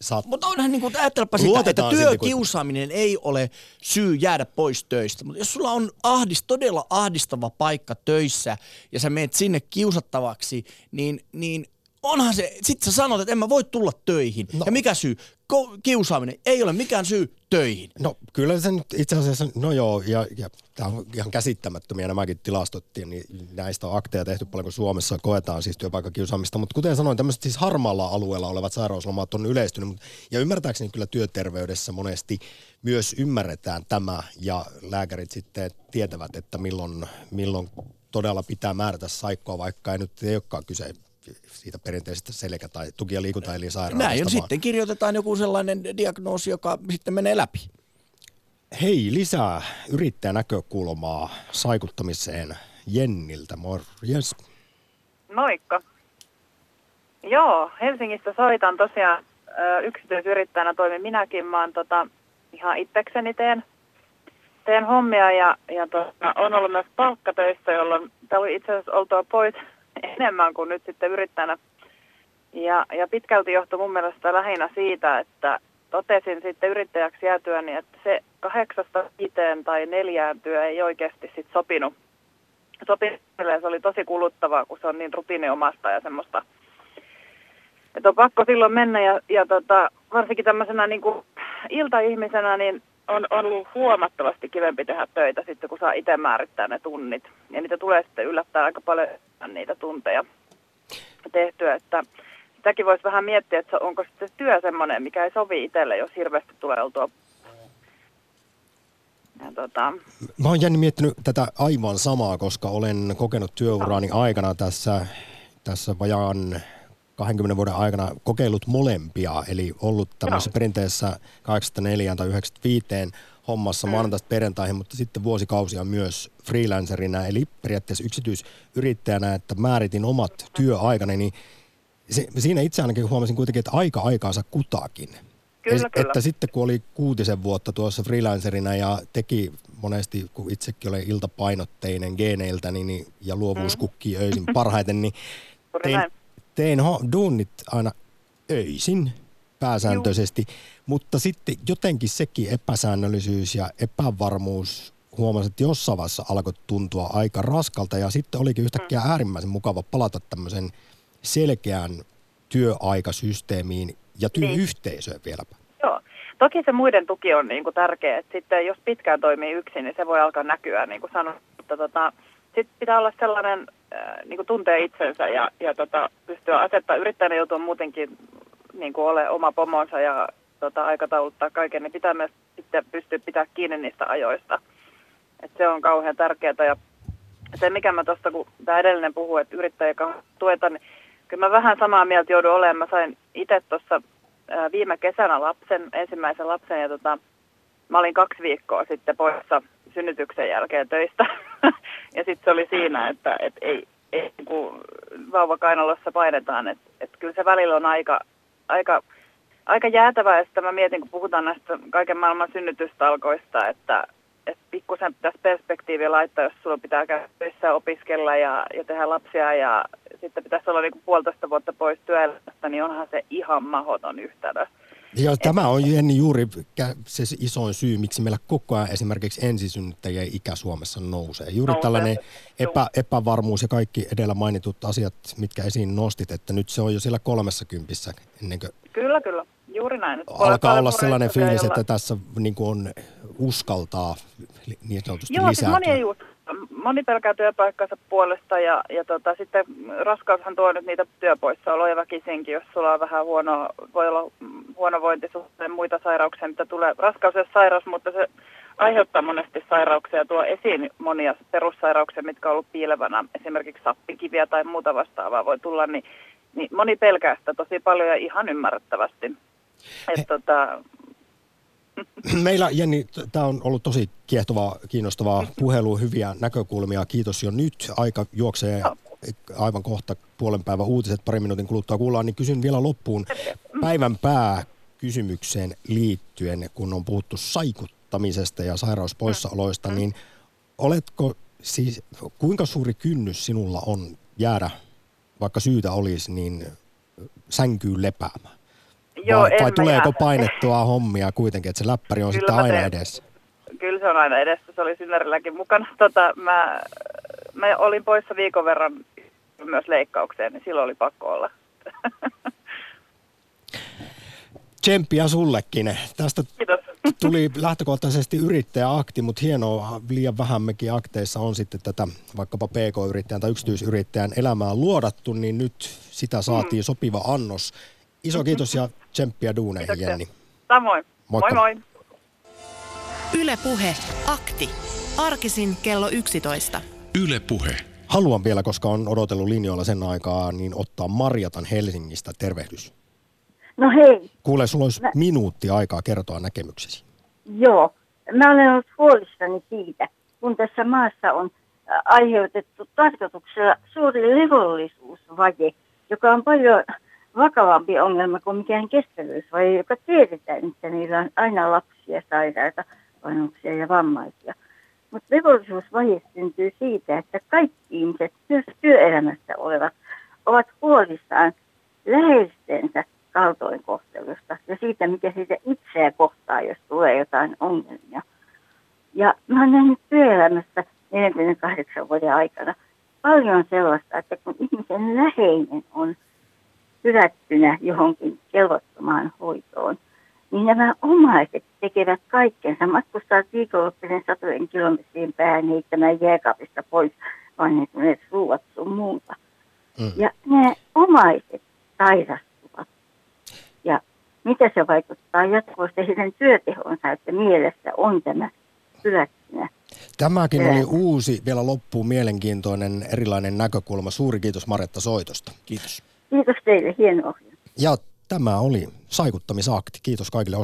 saat... Mutta onhan niin kuin, ajattelepa sitä, että työkiusaaminen kun... ei ole syy jäädä pois töistä. Mutta jos sulla on ahdist, todella ahdistava paikka töissä ja sä meet sinne kiusattavaksi, niin, niin onhan se, sit sä sanot, että en mä voi tulla töihin. No. Ja mikä syy? Ko- kiusaaminen ei ole mikään syy töihin. No kyllä se nyt itse asiassa, no joo, ja, ja tämä on ihan käsittämättömiä nämäkin tilastottiin, niin näistä on akteja tehty paljon, kun Suomessa koetaan siis työpaikkakiusaamista, mutta kuten sanoin, tämmöiset siis harmaalla alueella olevat sairauslomat on yleistynyt, mutta, ja ymmärtääkseni kyllä työterveydessä monesti myös ymmärretään tämä, ja lääkärit sitten tietävät, että milloin, milloin todella pitää määrätä saikkoa, vaikka ei nyt ei olekaan kyse siitä perinteisestä selkä- tai tuki- ja liikuntaelinsairaalasta. Näin, on sitten kirjoitetaan joku sellainen diagnoosi, joka sitten menee läpi. Hei, lisää yrittäjän näkökulmaa saikuttamiseen Jenniltä. Morjes. Moikka. Joo, Helsingistä soitan tosiaan yksityisyrittäjänä toimin minäkin. Mä oon tota, ihan itsekseni teen, teen hommia ja, ja tota, on ollut myös palkkatöissä, jolloin tämä oli itse asiassa oltua pois enemmän kuin nyt sitten yrittäjänä. Ja, ja pitkälti johtui mun mielestä lähinnä siitä, että totesin sitten yrittäjäksi jäätyäni, että se kahdeksasta viiteen tai neljään työ ei oikeasti sitten sopinut. Sopinut, se oli tosi kuluttavaa, kun se on niin rutiiniomasta ja semmoista, että on pakko silloin mennä ja, ja tota, varsinkin tämmöisenä niin kuin iltaihmisenä, niin on, on ollut huomattavasti kivempi tehdä töitä sitten, kun saa itse määrittää ne tunnit. Ja niitä tulee sitten yllättää aika paljon niitä tunteja tehtyä, että sitäkin voisi vähän miettiä, että onko sitten työ semmoinen, mikä ei sovi itselle, jos hirveästi tulee oltua ja tota... Mä oon Jänni miettinyt tätä aivan samaa, koska olen kokenut työurani aikana tässä, tässä vajaan 20 vuoden aikana kokeillut molempia, eli ollut tämmöisessä perinteessä 84 tai 95 hommassa mm. maanantaista perjantaihin, mutta sitten vuosikausia myös freelancerina, eli periaatteessa yksityisyrittäjänä, että määritin omat työaikani, niin se, siinä itse ainakin huomasin kuitenkin, että aika aikaansa kutakin. Kyllä, es, kyllä. Että sitten kun oli kuutisen vuotta tuossa freelancerina ja teki monesti, kun itsekin olen iltapainotteinen geeneiltä niin, ja luovuus mm. kukkii öisin parhaiten, niin tein, tein ho, duunit aina öisin pääsääntöisesti, Juh. mutta sitten jotenkin sekin epäsäännöllisyys ja epävarmuus huomasin, että jossain vaiheessa alkoi tuntua aika raskalta ja sitten olikin yhtäkkiä mm. äärimmäisen mukava palata tämmöisen selkeään työaikasysteemiin ja työyhteisöön niin. vieläpä. Joo. Toki se muiden tuki on niin kuin tärkeä, että sitten jos pitkään toimii yksin, niin se voi alkaa näkyä, niin kuin sanoin. Mutta tota, sitten pitää olla sellainen, äh, niin kuin tuntee itsensä ja, ja tota, pystyä asettaa. Yrittäjänä joutua muutenkin niin kuin ole oma pomonsa ja tota, aikatauluttaa kaiken, niin pitää myös sitten pystyä pitää kiinni niistä ajoista. Et se on kauhean tärkeää ja se mikä mä tuosta, kun tämä edellinen puhuu, että yrittäjä tueta, niin kyllä mä vähän samaa mieltä joudun olemaan. Mä sain itse tuossa viime kesänä lapsen, ensimmäisen lapsen ja tota, mä olin kaksi viikkoa sitten poissa synnytyksen jälkeen töistä. ja sitten se oli siinä, että et ei, ei kun vauvakainalossa painetaan, että et kyllä se välillä on aika, aika, aika jäätävää. Ja sitten mä mietin, kun puhutaan näistä kaiken maailman synnytystalkoista, että et pikkusen pitäisi perspektiiviä laittaa, jos sulla pitää käydä töissä opiskella ja, ja tehdä lapsia ja sitten pitäisi olla niin kuin puolitoista vuotta pois työelämästä, niin onhan se ihan mahoton yhtälö. Ja tämä on Jenni juuri se isoin syy, miksi meillä koko ajan esimerkiksi ensisynnyttäjien ikä Suomessa nousee. Juuri Nousee. tällainen Joo. epä, epävarmuus ja kaikki edellä mainitut asiat, mitkä esiin nostit, että nyt se on jo siellä kolmessa kympissä ennen kuin Kyllä, kyllä. Juuri näin. Että alkaa olla sellainen fiilis, jolla- että tässä niin kuin on uskaltaa niin sanotusti Joo, siis lisääntyä. moni, ei moni pelkää työpaikkansa puolesta ja, ja tota, sitten raskaushan tuo nyt niitä työpoissaoloja väkisinkin, jos sulla on vähän huono, voi olla mm, huonovointi suhteen muita sairauksia, mitä tulee. Raskaus ja sairaus, mutta se aiheuttaa monesti sairauksia ja tuo esiin monia perussairauksia, mitkä on ollut piilevänä, esimerkiksi sappikiviä tai muuta vastaavaa voi tulla, niin, niin moni pelkää sitä tosi paljon ja ihan ymmärrettävästi. Et, tota, Meillä, Jenni, tämä on ollut tosi kiehtovaa, kiinnostavaa puhelu, hyviä näkökulmia. Kiitos jo nyt. Aika juoksee Joo. aivan kohta puolen päivän uutiset, pari minuutin kuluttua kuullaan, niin kysyn vielä loppuun päivän pää kysymykseen liittyen, kun on puhuttu saikuttamisesta ja sairauspoissaoloista, niin oletko siis, kuinka suuri kynnys sinulla on jäädä, vaikka syytä olisi, niin sänkyyn lepäämään? Joo, vai, vai tuleeko painettua hommia kuitenkin, että se läppäri on Kyllä sitten aina teen. edessä? Kyllä se on aina edessä, se oli Synnerilläkin mukana. Tota, mä, mä olin poissa viikon verran myös leikkaukseen, niin silloin oli pakko olla. Tsemppiä sullekin. Tästä Kiitos. tuli lähtökohtaisesti yrittäjäakti, mutta hienoa, liian vähän mekin akteissa on sitten tätä vaikkapa PK-yrittäjän tai yksityisyrittäjän elämää luodattu, niin nyt sitä saatiin sopiva annos. Iso kiitos ja tsemppiä duuneihin, Kiitoksia. Jenni. Samoin. Moikka. Moi moi. Yle Puhe. Akti. Arkisin kello 11. Yle Puhe. Haluan vielä, koska on odotellut linjoilla sen aikaa, niin ottaa Marjatan Helsingistä. Tervehdys. No hei, Kuule, sulla olisi minuutti aikaa kertoa näkemyksesi. joo. Mä olen ollut huolissani siitä, kun tässä maassa on aiheutettu tarkoituksella suuri levollisuusvaje, joka on paljon vakavampi ongelma kuin mikään kestävyysvaje, joka tiedetään, että niillä on aina lapsia, sairaita, vanhuksia ja vammaisia. Mutta levollisuusvaje syntyy siitä, että kaikki ihmiset, myös työelämässä olevat, ovat huolissaan läheistensä kaltoinkohtelusta ja siitä, mikä siitä itseä kohtaa, jos tulee jotain ongelmia. Ja mä oon nähnyt työelämässä 48 vuoden aikana paljon sellaista, että kun ihmisen läheinen on hylättynä johonkin kelvottomaan hoitoon, niin nämä omaiset tekevät kaikkensa, matkustaa viikonloppuisen satojen kilometrien päähän heittämään jääkaapista pois vanhentuneet ruuat sun muuta. Mm. Ja nämä omaiset sairastuvat. Ja mitä se vaikuttaa jatkuvasti heidän työtehonsa, että mielessä on tämä hylättynä. Tämäkin oli uusi, vielä loppuun mielenkiintoinen, erilainen näkökulma. Suuri kiitos Maretta soitosta. Kiitos. Kiitos teille, hieno ohjelma. Ja tämä oli saikuttamisakti. Kiitos kaikille